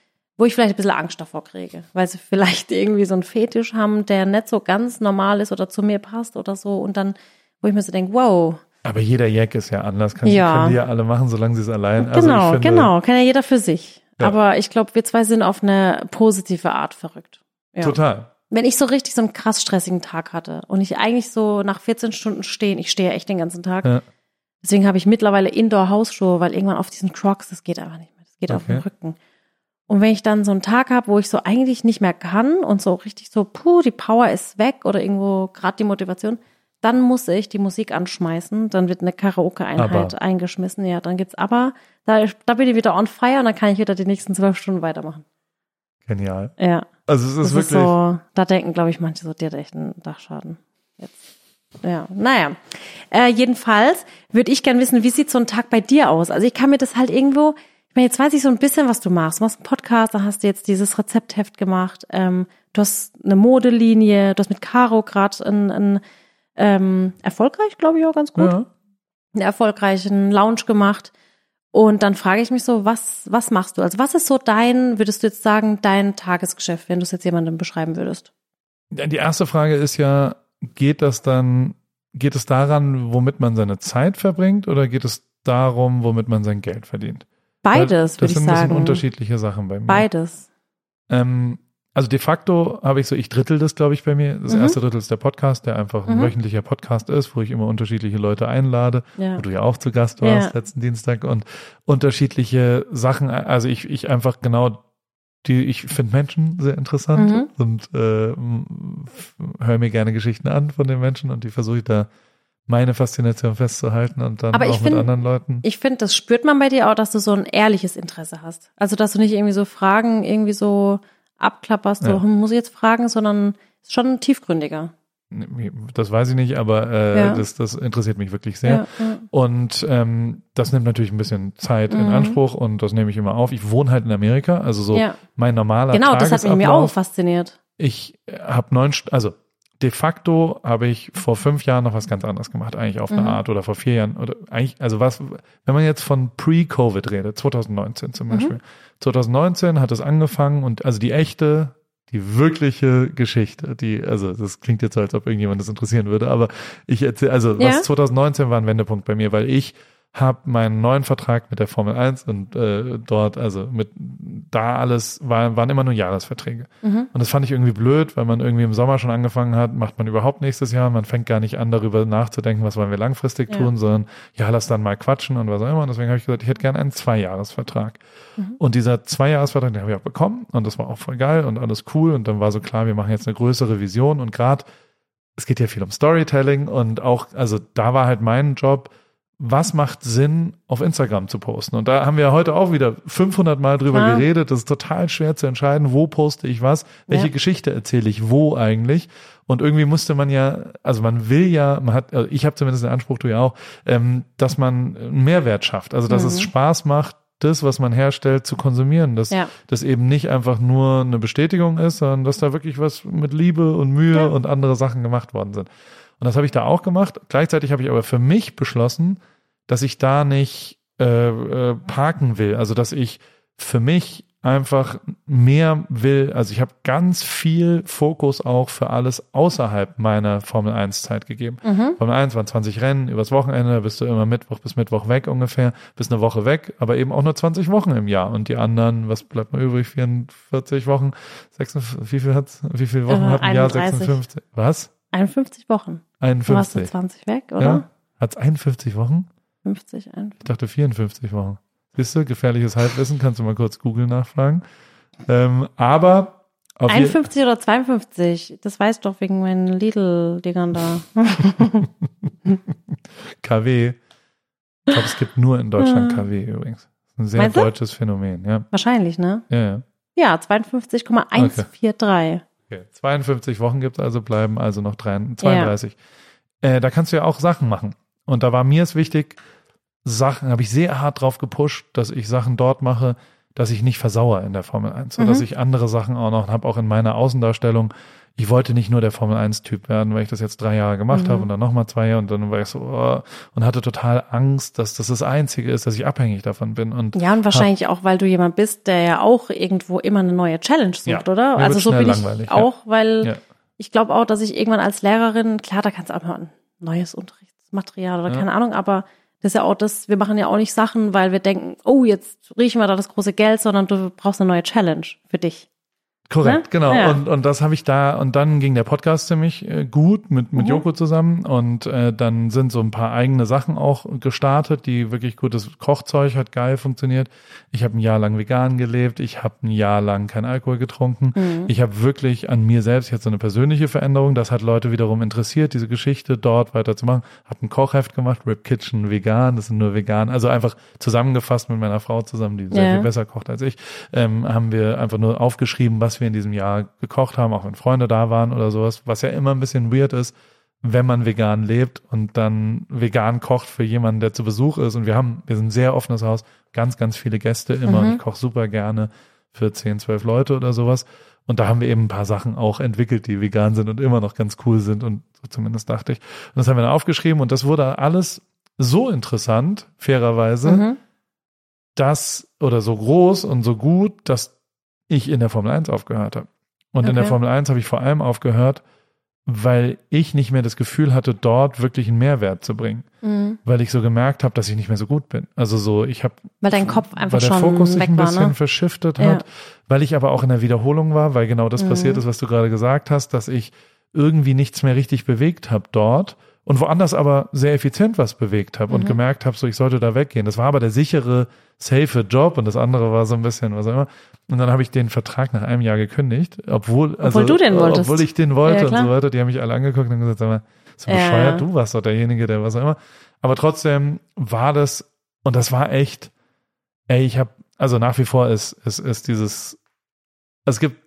wo ich vielleicht ein bisschen Angst davor kriege, weil sie vielleicht (laughs) irgendwie so einen Fetisch haben, der nicht so ganz normal ist oder zu mir passt oder so. Und dann, wo ich mir so denke, wow, Aber jeder Jack ist ja anders, kann, Ja. können die ja alle machen, solange sie es allein. Also genau, ich finde, genau, kann ja jeder für sich. Ja. Aber ich glaube, wir zwei sind auf eine positive Art verrückt. Ja. Total. Wenn ich so richtig so einen krass stressigen Tag hatte und ich eigentlich so nach 14 Stunden stehen, ich stehe ja echt den ganzen Tag. Ja. Deswegen habe ich mittlerweile Indoor-Hausschuhe, weil irgendwann auf diesen Crocs, das geht einfach nicht mehr. Das geht auf den Okay. Rücken. Und wenn ich dann so einen Tag habe, wo ich so eigentlich nicht mehr kann und so richtig so, puh, die Power ist weg oder irgendwo gerade die Motivation, dann muss ich die Musik anschmeißen, dann wird eine Karaoke-Einheit eingeschmissen, ja, dann gibt's aber, da, da bin ich wieder on fire und dann kann ich wieder die nächsten zwölf Stunden weitermachen. Genial. Ja. Also es ist Das wirklich, ist so, da denken, glaube ich, manche so, der hat echt einen Dachschaden. Jetzt. Ja, naja. Äh, jedenfalls würde ich gern wissen, wie sieht so ein Tag bei dir aus? Also ich kann mir das halt irgendwo, ich meine, jetzt weiß ich so ein bisschen, was du machst. Du machst einen Podcast, dann hast du jetzt dieses Rezeptheft gemacht, ähm, du hast eine Modelinie, du hast mit Caro gerade ein, ein ähm, erfolgreich, glaube ich, auch ganz gut, ja. einen erfolgreichen Lounge gemacht. Und dann frage ich mich so, was, was machst du? Also was ist so dein, würdest du jetzt sagen, dein Tagesgeschäft, wenn du es jetzt jemandem beschreiben würdest? Die erste Frage ist ja, geht das dann, geht es daran, womit man seine Zeit verbringt oder geht es darum, womit man sein Geld verdient? Beides, Das würde ich sind ein bisschen sagen. unterschiedliche Sachen bei mir. Beides. Ähm, also de facto habe ich so, ich drittel das, glaube ich, bei mir. Das Mhm. erste Drittel ist der Podcast, der einfach ein Mhm. wöchentlicher Podcast ist, wo ich immer unterschiedliche Leute einlade, Ja. wo du ja auch zu Gast warst Ja. letzten Dienstag und unterschiedliche Sachen. Also ich, ich einfach genau die, ich finde Menschen sehr interessant Mhm. und äh, höre mir gerne Geschichten an von den Menschen und die versuche ich da meine Faszination festzuhalten und dann Aber auch mit find- anderen Leuten. Ich finde, das spürt man bei dir auch, dass du so ein ehrliches Interesse hast. Also, dass du nicht irgendwie so Fragen irgendwie so abklapperst, so, Ja. hm, muss ich jetzt fragen, sondern ist schon tiefgründiger. Das weiß ich nicht, aber äh, Ja. das, das interessiert mich wirklich sehr. Ja. Und ähm, das nimmt natürlich ein bisschen Zeit in Mhm. Anspruch und das nehme ich immer auf. Ich wohne halt in Amerika, also so mein normaler Genau, das hat mich mir auch fasziniert. Ich habe neun, also de facto habe ich vor fünf Jahren noch was ganz anderes gemacht, eigentlich auf eine Mhm. Art oder vor vier Jahren oder eigentlich, also was, wenn man jetzt von Pre-Covid redet, 2019 zum Mhm. Beispiel. 2019 hat es angefangen und also die echte, die wirkliche Geschichte, die, also das klingt jetzt so, als ob irgendjemand das interessieren würde, aber ich erzähle, also Ja. was 2019 war ein Wendepunkt bei mir, weil ich habe meinen neuen Vertrag mit der Formel 1 und äh, dort, also mit da alles, war, waren immer nur Jahresverträge. Mhm. Und das fand ich irgendwie blöd, weil man irgendwie im Sommer schon angefangen hat, macht man überhaupt nächstes Jahr, man fängt gar nicht an, darüber nachzudenken, was wollen wir langfristig Ja. tun, sondern ja, lass dann mal quatschen und was auch immer. Und deswegen habe ich gesagt, ich hätte gerne einen Zweijahresvertrag. Mhm. Und dieser Zweijahresvertrag, den habe ich auch bekommen und das war auch voll geil und alles cool. Und dann war so klar, wir machen jetzt eine größere Vision und gerade, es geht ja viel um Storytelling und auch, also da war halt mein Job, was macht Sinn, auf Instagram zu posten? Und da haben wir heute auch wieder 500 Mal drüber ja. geredet. Das ist total schwer zu entscheiden, wo poste ich was, welche ja. Geschichte erzähle ich wo eigentlich. Und irgendwie musste man ja, also man will ja, man hat, also ich habe zumindest den Anspruch, du ja auch, ähm, dass man einen Mehrwert schafft. Also dass mhm. es Spaß macht, das, was man herstellt, zu konsumieren. Dass ja. das eben nicht einfach nur eine Bestätigung ist, sondern dass da wirklich was mit Liebe und Mühe und andere Sachen gemacht worden sind. Und das habe ich da auch gemacht. Gleichzeitig habe ich aber für mich beschlossen, dass ich da nicht äh, äh, parken will. Also dass ich für mich einfach mehr will. Also ich habe ganz viel Fokus auch für alles außerhalb meiner Formel 1 Zeit gegeben. Mhm. Formel 1 waren 20 Rennen übers Wochenende, bist du immer Mittwoch bis Mittwoch weg ungefähr, bis eine Woche weg, aber eben auch nur 20 Wochen im Jahr. Und die anderen, was bleibt mal übrig? 44 Wochen? 56, wie viel hat's, wie viele Wochen äh, hat ein Jahr? 56. Was? 51 Wochen. 51. Du warst du 20 weg, oder? Ja? Hat's 51 Wochen? 50, 51. Ich dachte 54 Wochen. Siehst du, gefährliches Halbwissen, kannst du mal kurz Google nachfragen. Ähm, aber 51 oder 52, das weißt du doch wegen meinen Lidl-Dingern da. (laughs) KW. Ich glaube, es gibt nur in Deutschland KW übrigens. Ein sehr Meinst deutsches du? Phänomen, ja. Wahrscheinlich, ne? Ja, ja. Ja, 52,143. Okay. Okay. 52 Wochen gibt es also, bleiben also noch 32. Ja. Äh, da kannst du ja auch Sachen machen. Und da war mir es wichtig, Sachen, habe ich sehr hart drauf gepusht, dass ich Sachen dort mache, dass ich nicht versauere in der Formel 1 und mhm. dass ich andere Sachen auch noch habe, auch in meiner Außendarstellung. Ich wollte nicht nur der Formel 1-Typ werden, weil ich das jetzt drei Jahre gemacht mhm. habe und dann nochmal zwei Jahre und dann war ich so oh, und hatte total Angst, dass das das Einzige ist, dass ich abhängig davon bin. Und ja, und wahrscheinlich hab, auch, weil du jemand bist, der ja auch irgendwo immer eine neue Challenge sucht, ja, oder? Also so bin ich auch, ja. weil ja. ich glaube auch, dass ich irgendwann als Lehrerin, klar, da kannst du auch mal ein neues Unterrichtsmaterial oder keine Ahnung, aber das ist ja auch das, wir machen ja auch nicht Sachen, weil wir denken, oh, jetzt riechen wir da das große Geld, sondern du brauchst eine neue Challenge für dich. Korrekt, ne? genau. Ja. Und, und das habe ich da, und dann ging der Podcast ziemlich äh, gut mit, mit mhm. Joko zusammen. Und äh, dann sind so ein paar eigene Sachen auch gestartet, die wirklich gutes Kochzeug hat geil funktioniert. Ich habe ein Jahr lang vegan gelebt, ich habe ein Jahr lang kein Alkohol getrunken. Mhm. Ich habe wirklich an mir selbst jetzt so eine persönliche Veränderung. Das hat Leute wiederum interessiert, diese Geschichte dort weiterzumachen. Hab ein Kochheft gemacht, Rip Kitchen vegan, das sind nur vegan. Also einfach zusammengefasst mit meiner Frau zusammen, die sehr ja. viel besser kocht als ich, ähm, haben wir einfach nur aufgeschrieben, was wir wir in diesem Jahr gekocht haben, auch wenn Freunde da waren oder sowas, was ja immer ein bisschen weird ist, wenn man vegan lebt und dann vegan kocht für jemanden, der zu Besuch ist. Und wir haben, wir sind ein sehr offenes Haus, ganz, ganz viele Gäste immer. Mhm. Ich koche super gerne für 10, 12 Leute oder sowas. Und da haben wir eben ein paar Sachen auch entwickelt, die vegan sind und immer noch ganz cool sind. Und so zumindest dachte ich. Und das haben wir dann aufgeschrieben und das wurde alles so interessant, fairerweise, mhm. dass, oder so groß und so gut, dass ich in der Formel 1 aufgehört habe. Und okay. in der Formel 1 habe ich vor allem aufgehört, weil ich nicht mehr das Gefühl hatte, dort wirklich einen Mehrwert zu bringen. Mhm. Weil ich so gemerkt habe, dass ich nicht mehr so gut bin. Also so, ich habe weil dein Kopf einfach weil der schon Fokus sich ein bisschen ne? verschiftet ja. hat, weil ich aber auch in der Wiederholung war, weil genau das mhm. passiert ist, was du gerade gesagt hast, dass ich irgendwie nichts mehr richtig bewegt habe dort und woanders aber sehr effizient was bewegt habe mhm. und gemerkt habe, so ich sollte da weggehen. Das war aber der sichere, safe Job und das andere war so ein bisschen was auch immer. Und dann habe ich den Vertrag nach einem Jahr gekündigt, obwohl, also, obwohl du den wolltest. Obwohl ich den wollte ja, und so weiter. Die haben mich alle angeguckt und gesagt, sag mal, so bescheuert, ja. du warst doch derjenige, der was auch immer. Aber trotzdem war das, und das war echt, ey, ich habe, also nach wie vor ist, ist, ist dieses, es gibt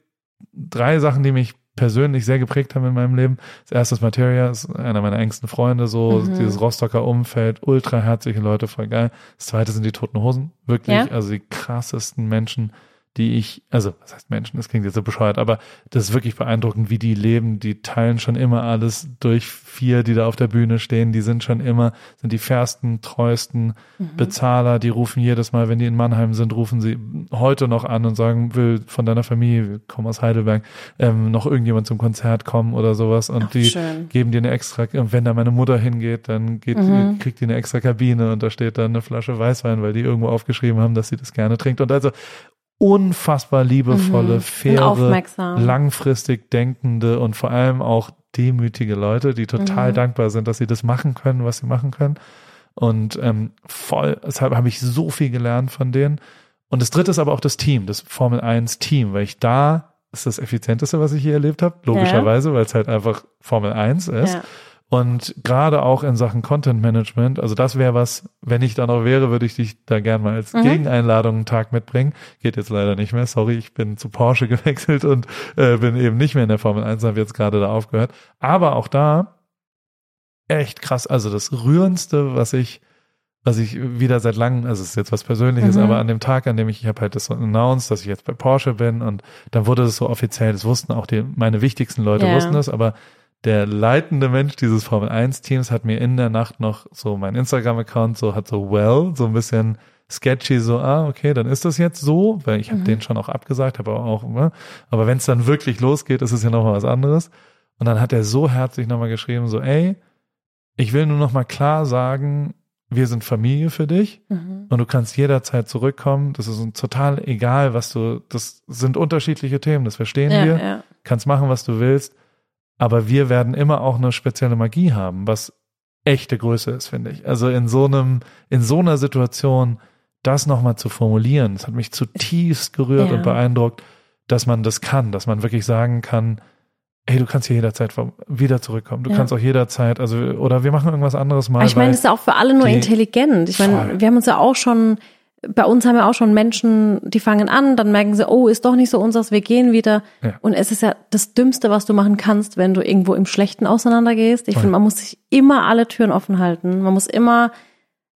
drei Sachen, die mich persönlich sehr geprägt haben in meinem Leben. Das erste ist Materia, ist einer meiner engsten Freunde, so mhm. dieses Rostocker Umfeld, ultra herzliche Leute, voll geil. Das zweite sind die Toten Hosen, wirklich, ja? also die krassesten Menschen, die ich, also was heißt Menschen, das klingt jetzt so bescheuert, aber das ist wirklich beeindruckend, wie die leben. Die teilen schon immer alles durch vier, die da auf der Bühne stehen. Die sind schon immer, sind die fairsten, treuesten mhm. Bezahler. Die rufen jedes Mal, wenn die in Mannheim sind, rufen sie heute noch an und sagen, will von deiner Familie, wir kommen aus Heidelberg, ähm, noch irgendjemand zum Konzert kommen oder sowas. Und Ach, die schön. geben dir eine extra, und wenn da meine Mutter hingeht, dann geht, mhm. kriegt die eine extra Kabine und da steht dann eine Flasche Weißwein, weil die irgendwo aufgeschrieben haben, dass sie das gerne trinkt. Und also unfassbar liebevolle, mhm. faire, langfristig denkende und vor allem auch demütige Leute, die total mhm. dankbar sind, dass sie das machen können, was sie machen können. Und ähm, voll, deshalb habe ich so viel gelernt von denen. Und das dritte ist aber auch das Team, das Formel 1 Team, weil ich da ist das effizienteste, was ich hier erlebt habe, logischerweise, ja. weil es halt einfach Formel 1 ist. Ja. Und gerade auch in Sachen Content Management, also das wäre was, wenn ich da noch wäre, würde ich dich da gern mal als mhm. Gegeneinladung einen Tag mitbringen. Geht jetzt leider nicht mehr, sorry, ich bin zu Porsche (laughs) gewechselt und äh, bin eben nicht mehr in der Formel 1, habe jetzt gerade da aufgehört. Aber auch da echt krass, also das Rührendste, was ich was ich wieder seit langem, also es ist jetzt was Persönliches, mhm. aber an dem Tag, an dem ich, ich habe halt das so announced, dass ich jetzt bei Porsche bin und dann wurde das so offiziell, das wussten auch die, meine wichtigsten Leute yeah. wussten das, aber der leitende Mensch dieses Formel 1 Teams hat mir in der Nacht noch so mein Instagram Account so hat so well so ein bisschen sketchy so ah okay dann ist das jetzt so weil ich habe mhm. den schon auch abgesagt habe aber auch ne? aber wenn es dann wirklich losgeht ist es ja noch mal was anderes und dann hat er so herzlich noch mal geschrieben so ey ich will nur noch mal klar sagen wir sind Familie für dich mhm. und du kannst jederzeit zurückkommen. Das ist uns total egal, was du, das sind unterschiedliche Themen, das verstehen ja, wir. Ja. Kannst machen, was du willst. Aber wir werden immer auch eine spezielle Magie haben, was echte Größe ist, finde ich. Also in so einem, in so einer Situation das nochmal zu formulieren, das hat mich zutiefst gerührt ja. und beeindruckt, dass man das kann, dass man wirklich sagen kann, Ey, du kannst hier jederzeit wieder zurückkommen. Du ja. kannst auch jederzeit, also, oder wir machen irgendwas anderes mal. ich meine, das ist ja auch für alle nur intelligent. Ich meine, wir haben uns ja auch schon bei uns haben ja auch schon Menschen, die fangen an, dann merken sie, oh, ist doch nicht so unseres, wir gehen wieder. Ja. Und es ist ja das Dümmste, was du machen kannst, wenn du irgendwo im Schlechten auseinandergehst. Ich finde, man muss sich immer alle Türen offen halten. Man muss immer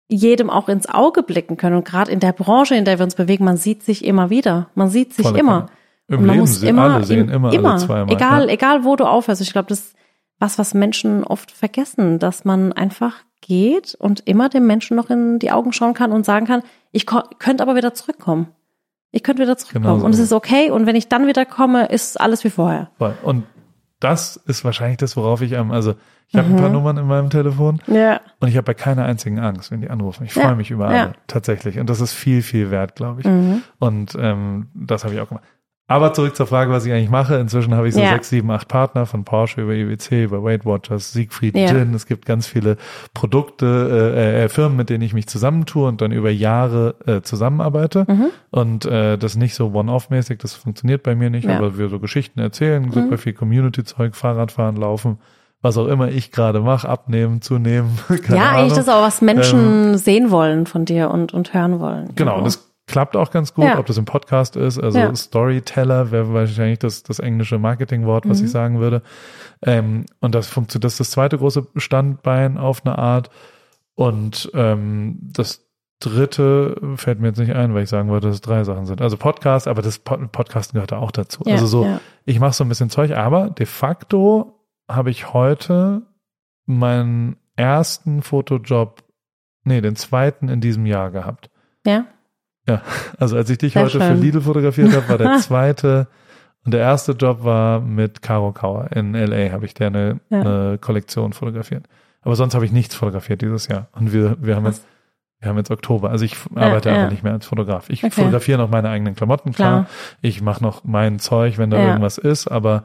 jedem auch ins Auge blicken können. Und gerade in der Branche, in der wir uns bewegen, man sieht sich immer wieder. Man sieht sich Volle immer. Im und man Leben muss immer, alle sehen immer, immer alle zweimal. Egal, ja. egal wo du aufhörst. Ich glaube, das was, was Menschen oft vergessen, dass man einfach geht und immer dem Menschen noch in die Augen schauen kann und sagen kann, ich könnte aber wieder zurückkommen. Ich könnte wieder zurückkommen. Genau so. Und es ist okay. Und wenn ich dann wieder komme, ist alles wie vorher. Und das ist wahrscheinlich das, worauf ich am, also ich habe mhm. ein paar mhm. Nummern in meinem Telefon ja. und ich habe bei keiner einzigen Angst, wenn die anrufen. Ich freue ja. mich über alle, ja. tatsächlich. Und das ist viel, viel wert, glaube ich. Mhm. Und ähm, das habe ich auch gemacht. Aber zurück zur Frage, was ich eigentlich mache. Inzwischen habe ich so ja. sechs, sieben, acht Partner von Porsche über IWC, über Weight Watchers, Siegfried ja. Gin. Es gibt ganz viele Produkte, äh, äh, Firmen, mit denen ich mich zusammentue und dann über Jahre äh, zusammenarbeite. Mhm. Und äh, das nicht so one-off-mäßig, das funktioniert bei mir nicht, ja. aber wir so Geschichten erzählen, mhm. super viel Community-Zeug, Fahrradfahren, Laufen was auch immer ich gerade mache, abnehmen, zunehmen. (laughs) ja, Ahnung. eigentlich das auch, was Menschen ähm, sehen wollen von dir und, und hören wollen. Genau, genau. das klappt auch ganz gut, ja. ob das im Podcast ist. Also ja. Storyteller wäre wahrscheinlich das, das englische Marketingwort, was mhm. ich sagen würde. Ähm, und das funktioniert, das ist das zweite große Standbein auf eine Art. Und ähm, das dritte fällt mir jetzt nicht ein, weil ich sagen wollte, dass es drei Sachen sind. Also Podcast, aber das Pod Podcasten gehört da auch dazu. Ja, also so, ich mache so ein bisschen Zeug, aber de facto habe ich heute meinen ersten Fotojob, nee, den zweiten in diesem Jahr gehabt. Ja. Ja, also als ich dich Sehr heute schön. für Lidl fotografiert habe, war der (laughs) zweite und der erste Job war mit Caro Kauer in LA, habe ich der eine, ja. eine Kollektion fotografiert. Aber sonst habe ich nichts fotografiert dieses Jahr. Und wir, wir haben jetzt, wir haben jetzt Oktober. Also ich arbeite ja, einfach nicht mehr als Fotograf. Ich okay. fotografiere noch meine eigenen Klamotten, klar. klar. Ich mache noch mein Zeug, wenn da ja. irgendwas ist, aber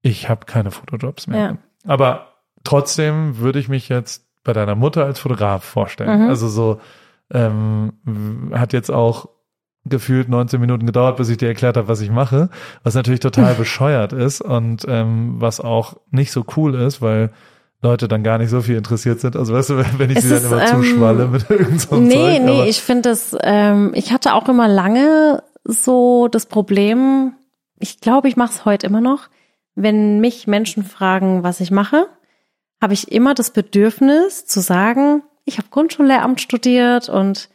ich habe keine Fotojobs mehr. Aber trotzdem würde ich mich jetzt bei deiner Mutter als Fotograf vorstellen. Mhm. Also so, ähm, hat jetzt auch gefühlt 19 Minuten gedauert, bis ich dir erklärt habe, was ich mache, was natürlich total (laughs) bescheuert ist und ähm, was auch nicht so cool ist, weil Leute dann gar nicht so viel interessiert sind. Also weißt du, wenn ich es sie dann immer ähm, zuschwalle mit (laughs) irgendeinem so Nee, Zeug, nee, ich finde das, ähm, ich hatte auch immer lange so das Problem, ich glaube, ich mache es heute immer noch, wenn mich Menschen fragen, was ich mache, habe ich immer das Bedürfnis zu sagen, ich habe Grundschullehramt studiert und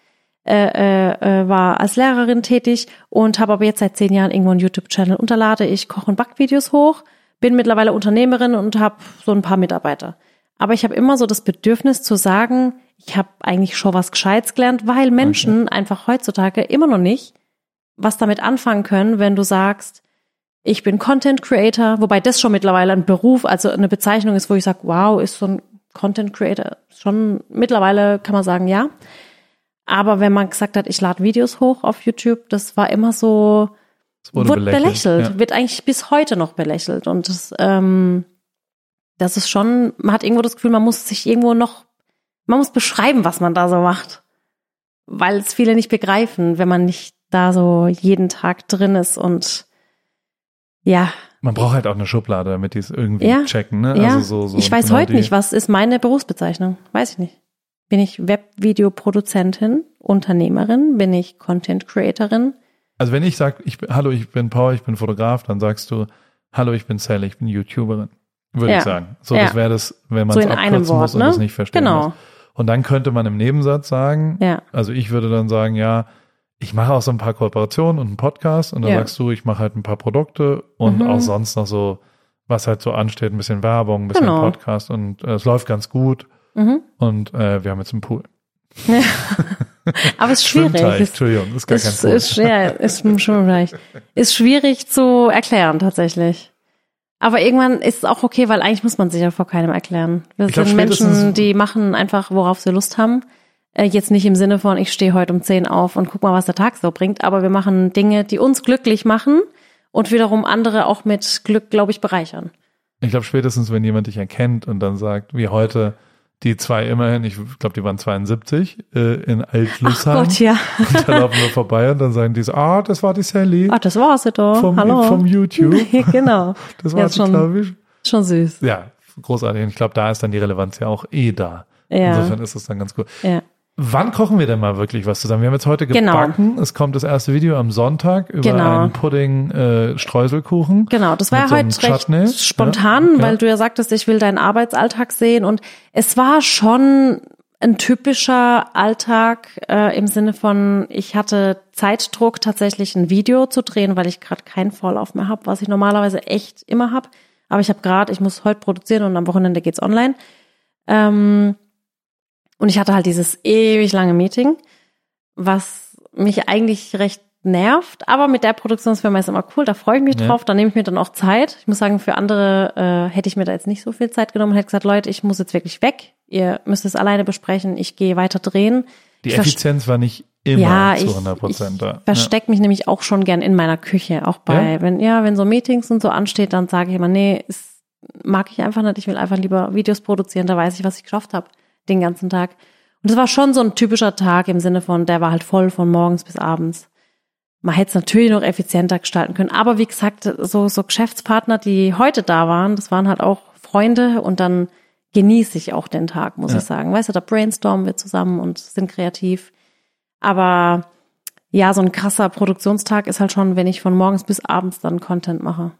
äh, äh, äh, war als Lehrerin tätig und habe aber jetzt seit zehn Jahren irgendwo einen YouTube-Channel unterlade. Ich koche und Backvideos hoch, bin mittlerweile Unternehmerin und habe so ein paar Mitarbeiter. Aber ich habe immer so das Bedürfnis zu sagen, ich habe eigentlich schon was Gescheites gelernt, weil Menschen okay. einfach heutzutage immer noch nicht was damit anfangen können, wenn du sagst, ich bin Content Creator, wobei das schon mittlerweile ein Beruf, also eine Bezeichnung ist, wo ich sage, wow, ist so ein Content Creator. Schon mittlerweile kann man sagen, ja. Aber wenn man gesagt hat, ich lade Videos hoch auf YouTube, das war immer so, das wurde, wurde belächelt, belächelt. Ja. wird eigentlich bis heute noch belächelt. Und das, ähm, das ist schon, man hat irgendwo das Gefühl, man muss sich irgendwo noch, man muss beschreiben, was man da so macht. Weil es viele nicht begreifen, wenn man nicht da so jeden Tag drin ist und Ja, Man braucht halt auch eine Schublade, damit die es irgendwie Ja. checken. Ne? ja. Also so, so ich weiß genau heute die- nicht, was ist meine Berufsbezeichnung? Weiß ich nicht. Bin ich Webvideoproduzentin, Unternehmerin? Bin ich Content Creatorin? Also wenn ich sage, ich hallo, ich bin Paul, ich bin Fotograf, dann sagst du, hallo, ich bin Sally, ich bin YouTuberin. Würde Ja. ich sagen. So, das wäre das, wenn man So es einem abkürzen Wort, muss und ne? es nicht verstehen Genau. muss. Und dann könnte man im Nebensatz sagen, also ich würde dann sagen, ja, ich mache auch so ein paar Kooperationen und einen Podcast und dann Ja. sagst du, ich mache halt ein paar Produkte und Mhm. auch sonst noch so, was halt so ansteht, ein bisschen Werbung, ein bisschen Genau. Podcast und äh, es läuft ganz gut Mhm. und äh, wir haben jetzt einen Pool. (laughs) Aber es ist schwierig. Es Entschuldigung, ist gar kein ist, Pool. ist, ja, ist schon leicht. Ist schwierig zu erklären, tatsächlich. Aber irgendwann ist es auch okay, weil eigentlich muss man sich ja vor keinem erklären. Wir Ich glaub, sind Menschen, spätestens- die machen einfach, worauf sie Lust haben. Äh, Jetzt nicht im Sinne von, ich stehe heute um 10 auf und guck mal, was der Tag so bringt, aber wir machen Dinge, die uns glücklich machen und wiederum andere auch mit Glück, glaube ich, bereichern. Ich glaube, spätestens, wenn jemand dich erkennt und dann sagt, wie heute, die zwei immerhin, ich glaube, die waren 72, äh, in Ach Alt-Lussheim. Gott, ja. Und dann laufen wir vorbei und dann sagen die so, ah, das war die Sally Ach, das war's ja doch. vom, Hallo. vom YouTube. (laughs) genau. (laughs) Das Ja, war die, schon- glaube ich. Schon süß. Ja, großartig. Und ich glaube, da ist dann die Relevanz ja auch eh da. Ja. Insofern ist es dann ganz cool. Ja. Wann kochen wir denn mal wirklich was zusammen? Wir haben jetzt heute Genau. gebacken. Es kommt das erste Video am Sonntag über Genau. einen Pudding äh, Streuselkuchen. Genau, das war ja heute recht spontan, Ja, weil du ja sagtest, ich will deinen Arbeitsalltag sehen und es war schon ein typischer Alltag äh, im Sinne von, ich hatte Zeitdruck, tatsächlich ein Video zu drehen, weil ich gerade keinen Vorlauf mehr habe, was ich normalerweise echt immer habe. Aber ich habe gerade, ich muss heute produzieren und am Wochenende geht's online. Ähm, und ich hatte halt dieses ewig lange Meeting, was mich eigentlich recht nervt, aber mit der Produktionsfirma ist immer cool, da freue ich mich Ja. drauf, da nehme ich mir dann auch Zeit. Ich muss sagen, für andere äh, hätte ich mir da jetzt nicht so viel Zeit genommen, hätte gesagt, Leute, ich muss jetzt wirklich weg, ihr müsst es alleine besprechen, ich gehe weiter drehen. Die Ich Effizienz war nicht immer ja, zu ich, 100 Prozent ich da. verstecke mich nämlich auch schon gern in meiner Küche, auch bei, Ja? wenn ja, wenn so Meetings und so ansteht, dann sage ich immer, nee, ist, mag ich einfach nicht, ich will einfach lieber Videos produzieren, da weiß ich, was ich geschafft habe den ganzen Tag. Und es war schon so ein typischer Tag im Sinne von, der war halt voll von morgens bis abends. Man hätte es natürlich noch effizienter gestalten können, aber wie gesagt, so so Geschäftspartner, die heute da waren, das waren halt auch Freunde und dann genieße ich auch den Tag, muss Ja. ich sagen. Weißt du, da brainstormen wir zusammen und sind kreativ. Aber ja, so ein krasser Produktionstag ist halt schon, wenn ich von morgens bis abends dann Content mache.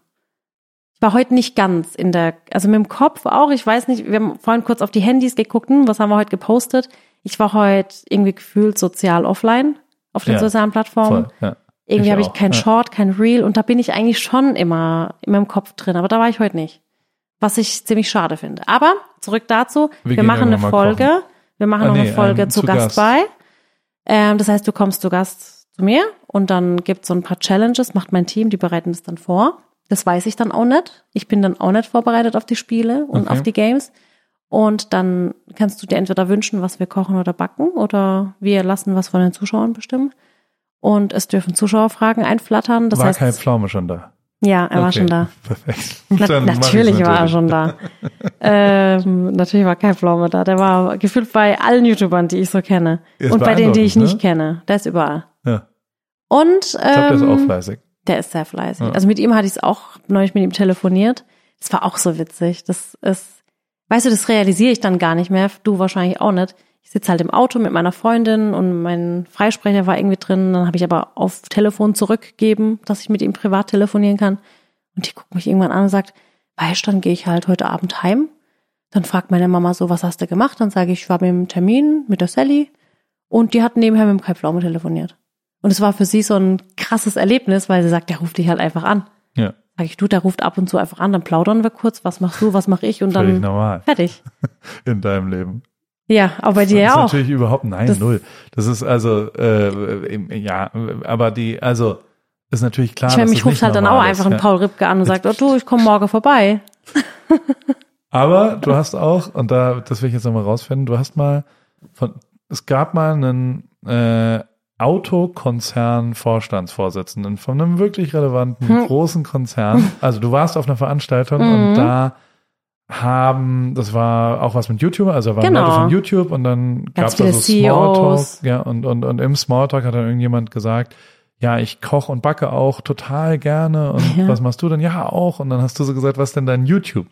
Ich war heute nicht ganz in der, also mit dem Kopf auch, ich weiß nicht, wir haben vorhin kurz auf die Handys geguckt, hm, was haben wir heute gepostet? Ich war heute irgendwie gefühlt sozial offline auf den Ja, sozialen Plattformen. Voll, ja. Irgendwie Ich habe ich auch, kein ja. Short, kein Reel und da bin ich eigentlich schon immer in meinem Kopf drin, aber da war ich heute nicht. Was ich ziemlich schade finde. Aber zurück dazu, Wir wir, machen eine Folge, kochen. wir machen Ah, noch nee, eine Folge ähm, zu, zu Gast, Gast. bei. Ähm, das heißt, du kommst zu Gast zu mir und dann gibt's so ein paar Challenges, macht mein Team, die bereiten das dann vor. Das weiß ich dann auch nicht. Ich bin dann auch nicht vorbereitet auf die Spiele und Okay. auf die Games. Und dann kannst du dir entweder wünschen, was wir kochen oder backen, oder wir lassen was von den Zuschauern bestimmen. Und es dürfen Zuschauerfragen einflattern. Das war heißt, Kai Pflaume schon da? ja, er war Okay, schon da. Perfekt. (laughs) Na, ich's natürlich war er schon da. ähm, natürlich war kein Pflaume da. Der war gefühlt bei allen YouTubern, die ich so kenne. Ist Und bei denen, die ich beeindruckend, nicht kenne. Der ist überall. Ja. Und Ich glaube, der ist ähm, auch fleißig. Der ist sehr fleißig. Ja. Also mit ihm hatte ich es auch neulich mit ihm telefoniert. Das war auch so witzig. Das ist, weißt du, das realisiere ich dann gar nicht mehr. Du wahrscheinlich auch nicht. Ich sitze halt im Auto mit meiner Freundin und mein Freisprecher war irgendwie drin. Dann habe ich aber auf Telefon zurückgegeben, dass ich mit ihm privat telefonieren kann. Und die guckt mich irgendwann an und sagt, weißt, dann gehe ich halt heute Abend heim. Dann fragt meine Mama so, was hast du gemacht? Dann sage ich, ich war mit dem Termin mit der Sally. Und die hat nebenher mit dem Kai Pflaume telefoniert. Und es war für sie so ein krasses Erlebnis, weil sie sagt, der ruft dich halt einfach an. Ja, Sag ich, du, der ruft ab und zu einfach an, dann plaudern wir kurz, was machst du, was mache ich und völlig dann normal fertig. (laughs) in deinem Leben. Ja, aber bei dir das ist ja auch. natürlich überhaupt nein Das- null. Das ist also äh, ja, aber die also ist natürlich klar. Ich meine, mich ruft halt dann auch normal einfach ist, ein ja. Paul Ripke an und sagt, oh du, ich komme morgen vorbei. (laughs) Aber du hast auch und da das will ich jetzt nochmal rausfinden. Du hast mal von es gab mal einen äh, Autokonzern Vorstandsvorsitzenden von einem wirklich relevanten Hm. großen Konzern. Also du warst auf einer Veranstaltung Mhm. und da haben, das war auch was mit YouTube, also waren Genau. Leute von YouTube und dann gab es da so viele Smalltalk, CEOs. ja, und, und, und im Smalltalk hat dann irgendjemand gesagt, ja, ich koche und backe auch total gerne. Und Ja. was machst du denn? Ja, auch. Und dann hast du so gesagt, was denn dein YouTube?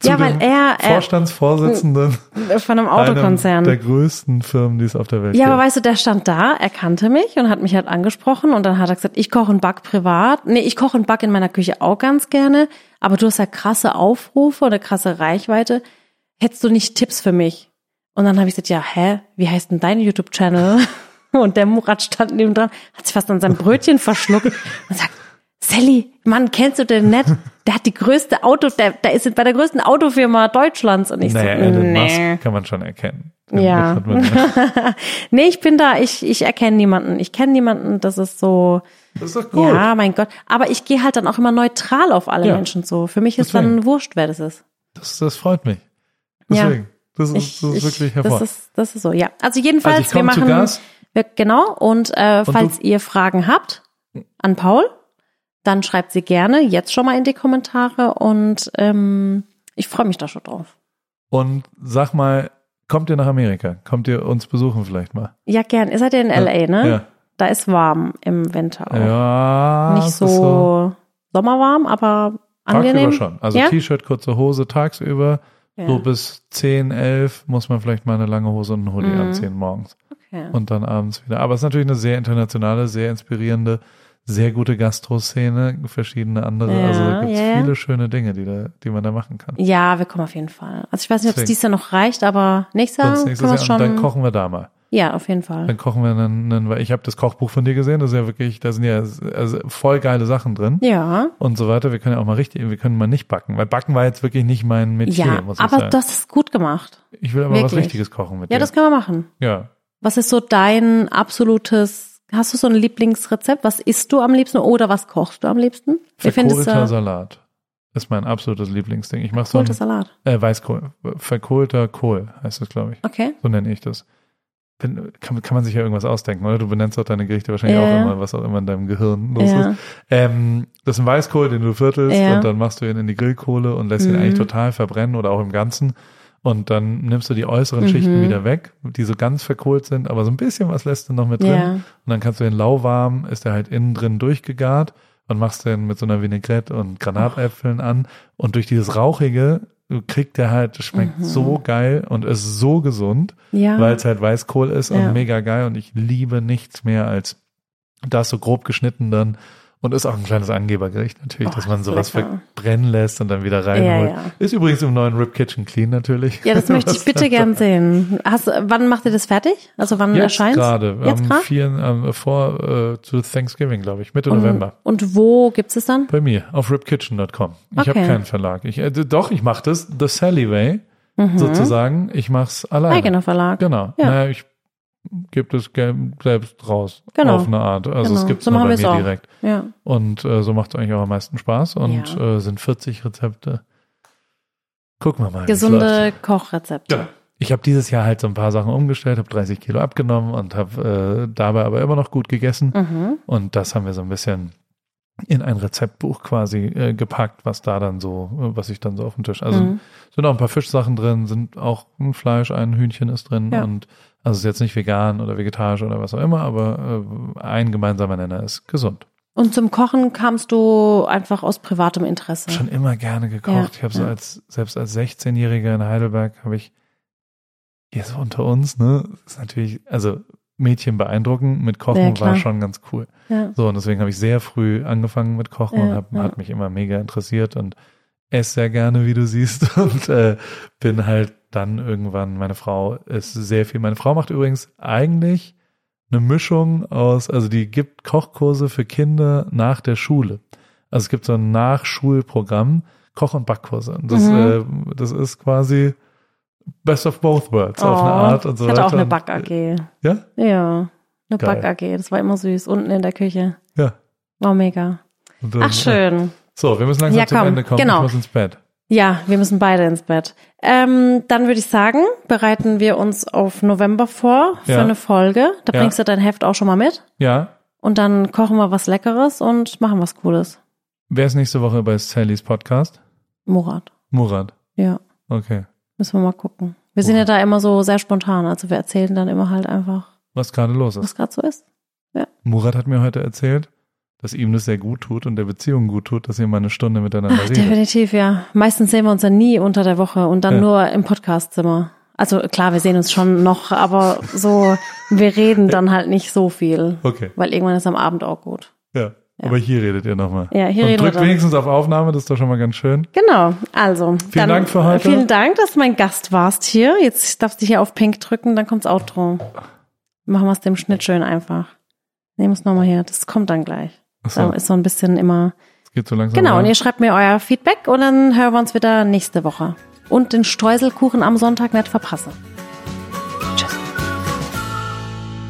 Zu Ja, weil er- er- Vorstandsvorsitzenden Von einem Autokonzern. der größten Firmen, die es auf der Welt Ja, gibt. aber weißt du, der stand da, er kannte mich und hat mich halt angesprochen und dann hat er gesagt, ich koche und back privat. Nee, ich koche und back in meiner Küche auch ganz gerne, aber du hast ja krasse Aufrufe oder krasse Reichweite. Hättest du nicht Tipps für mich? Und dann habe ich gesagt, ja, hä, wie heißt denn dein YouTube-Channel? (laughs) (laughs) Und der Murat stand neben dran, hat sich fast an sein Brötchen verschluckt und sagt, Sally, Mann, kennst du den nicht? Der hat die größte Auto, der, der ist bei der größten Autofirma Deutschlands und ich naja, so, Elon nee. Musk kann man schon erkennen. Ja. Ja. (laughs) Nee, ich bin da, ich, ich erkenne niemanden. Ich kenne niemanden, das ist so, Das ist doch gut. ja, mein Gott. Aber ich gehe halt dann auch immer neutral auf alle Ja. Menschen so. Für mich ist Deswegen. dann wurscht, wer das ist. Das, das freut mich. Ja. Deswegen. Das ist, Ich, das ist ich, wirklich das hervor. ist, das ist so, ja. Also jedenfalls, Also ich wir machen, genau. Und, äh, Und falls ihr Fragen habt an Paul, dann schreibt sie gerne jetzt schon mal in die Kommentare und ähm, ich freue mich da schon drauf. Und sag mal, kommt ihr nach Amerika? Kommt ihr uns besuchen vielleicht mal? Ja, gern. Ihr seid ja in LA, ne? Ja. Da ist warm im Winter auch. Ja. Nicht so, so sommerwarm, aber tagsüber angenehm. schon. Also ja? T-Shirt, kurze Hose tagsüber. Ja. So bis 10, 11 muss man vielleicht mal eine lange Hose und einen Hoodie Mhm. anziehen morgens. Und dann abends wieder. Aber es ist natürlich eine sehr internationale, sehr inspirierende, sehr gute Gastro-Szene, verschiedene andere. Ja, also da gibt es ja, ja. viele schöne Dinge, die, da, die man da machen kann. Ja, wir kommen auf jeden Fall. Also ich weiß nicht, ob es dieses Jahr noch reicht, aber nächstes Jahr nächstes wir Jahr. es Und dann schon. kochen wir da mal. Ja, auf jeden Fall. Dann kochen wir einen, einen weil ich habe das Kochbuch von dir gesehen, das ist ja wirklich, da sind ja also voll geile Sachen drin Ja. und so weiter. Wir können ja auch mal richtig, wir können mal nicht backen, weil Backen war jetzt wirklich nicht mein Metier, Ja, muss ich aber sagen. das ist gut gemacht. ich will aber was wirklich. Richtiges kochen mit Ja, dir. das können wir machen. ja. Was ist so dein absolutes, hast du so ein Lieblingsrezept? Was isst du am liebsten oder was kochst du am liebsten? Verkohlter Salat ist mein absolutes Lieblingsding. Ich mache so Roter ein Salat? äh, Weißkohl, verkohlter Kohl heißt das, glaube ich. Okay. So nenne ich das. Bin, kann, kann man sich ja irgendwas ausdenken, oder? Du benennst auch deine Gerichte wahrscheinlich Ja. auch immer, was auch immer in deinem Gehirn los Ja. ist. Ähm, das ist ein Weißkohl, den du viertelst Ja. und dann machst du ihn in die Grillkohle und lässt ihn Mhm. eigentlich total verbrennen oder auch im Ganzen. Und dann nimmst du die äußeren Schichten Mhm. wieder weg, die so ganz verkohlt sind, aber so ein bisschen was lässt du noch mit drin. Ja. Und dann kannst du den lauwarm, ist der halt innen drin durchgegart und machst den mit so einer Vinaigrette und Granatäpfeln an. Und durch dieses Rauchige kriegt der halt, schmeckt Mhm. so geil und ist so gesund, Ja. weil es halt Weißkohl ist Ja. und mega geil. Und ich liebe nichts mehr als das so grob geschnitten dann. Und ist auch ein kleines Angebergericht natürlich, Oh, dass man sowas lecker. verbrennen lässt und dann wieder reinholt. Ja, ja. Ist übrigens im neuen Rip Kitchen Clean natürlich. Ja, das (laughs) möchte ich bitte gern sehen. Hast, wann macht ihr das fertig? Also wann Jetzt erscheint gerade, Jetzt? 4, ähm, vor äh, zu Thanksgiving, glaube ich, Mitte Und, November. und wo gibt's es dann? Bei mir, auf ripkitchen.com. Ich Okay. habe keinen Verlag. Ich, äh, doch, ich mache das The Sally Way, Mhm. sozusagen. Ich mache es alleine. Eigener Verlag. Genau. Ja. Naja, ich das Geld selbst raus. Genau. Auf eine Art. Also Genau. es gibt es So nur bei mir auch. direkt. Ja. Und äh, so macht es eigentlich auch am meisten Spaß. Und Ja. äh, sind 40 Rezepte. Gucken wir mal. Gesunde Kochrezepte. Ja. Ich habe dieses Jahr halt so ein paar Sachen umgestellt, habe 30 Kilo abgenommen und habe äh, dabei aber immer noch gut gegessen. Mhm. Und das haben wir so ein bisschen in ein Rezeptbuch quasi äh, gepackt, was da dann so, äh, was ich dann so auf dem Tisch. Also Mhm. sind auch ein paar Fischsachen drin, sind auch ein Fleisch, ein Hühnchen ist drin Ja. und also ist jetzt nicht vegan oder vegetarisch oder was auch immer, aber äh, ein gemeinsamer Nenner ist gesund. Und zum Kochen kamst du einfach aus privatem Interesse. Schon immer gerne gekocht. Ja, ich habe so ja. als selbst als 16-Jähriger in Heidelberg habe ich hier so unter uns, ne, ist natürlich also Mädchen beeindrucken mit Ja, Kochen klar. war schon ganz cool. Ja. So, und deswegen habe ich sehr früh angefangen mit Kochen Ja, und hab, ja. hat mich immer mega interessiert und esse sehr gerne, wie du siehst. (laughs) Und äh, bin halt dann irgendwann, meine Frau ist sehr viel. Meine Frau macht übrigens eigentlich eine Mischung aus, also die gibt Kochkurse für Kinder nach der Schule. Also es gibt so ein Nachschulprogramm, Koch- und Backkurse. Und das, Mhm. äh, das ist quasi Best of both worlds auf eine Art und so Oh, ich hatte weiter. auch eine Back-AG. äh, Ja? Ja, eine. Back-AG. Das war immer süß. Unten in der Küche. Ja. War mega. Äh, Ach, schön. So, wir müssen langsam Ja, zum komm, Ende kommen. genau. Ich muss ins Bett. Ja, wir müssen beide ins Bett. Ähm, dann würde ich sagen, bereiten wir uns auf November vor für Ja. eine Folge. Da Ja. bringst du dein Heft auch schon mal mit. Ja. Und dann kochen wir was Leckeres und machen was Cooles. Wer ist nächste Woche bei Sallys Podcast? Murat. Murat. Ja, Okay. müssen wir mal gucken. Wir sind ja da immer so sehr spontan. Also wir erzählen dann immer halt einfach, Was gerade los ist. was gerade so ist. Ja. Murat hat mir heute erzählt, dass ihm das sehr gut tut und der Beziehung gut tut, dass ihr mal eine Stunde miteinander Ach, redet. definitiv, ja. Meistens sehen wir uns ja nie unter der Woche und dann Ja. nur im Podcastzimmer. Also klar, wir sehen uns schon noch, aber so, wir reden dann halt nicht so viel, Okay, weil irgendwann ist am Abend auch gut. ja. Aber hier redet ihr nochmal. Ja, hier und reden wir drückt wenigstens auf Aufnahme, das ist doch schon mal ganz schön. Genau, also. Vielen Dank für heute. Vielen Dank, dass du mein Gast warst hier. Jetzt darfst du hier auf Pink drücken, dann kommt's Outro. Machen wir es dem Schnitt schön einfach. Nehmen es nochmal her, das kommt dann gleich. Da ist so ein bisschen immer. es geht so langsam. Genau, und rein. ihr schreibt mir euer Feedback und dann hören wir uns wieder nächste Woche. Und den Streuselkuchen am Sonntag nicht verpassen. Tschüss.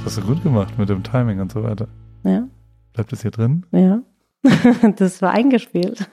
Das hast du gut gemacht mit dem Timing und so weiter. Ja, Bleibt es hier drin? ja. (laughs) Das war eingespielt.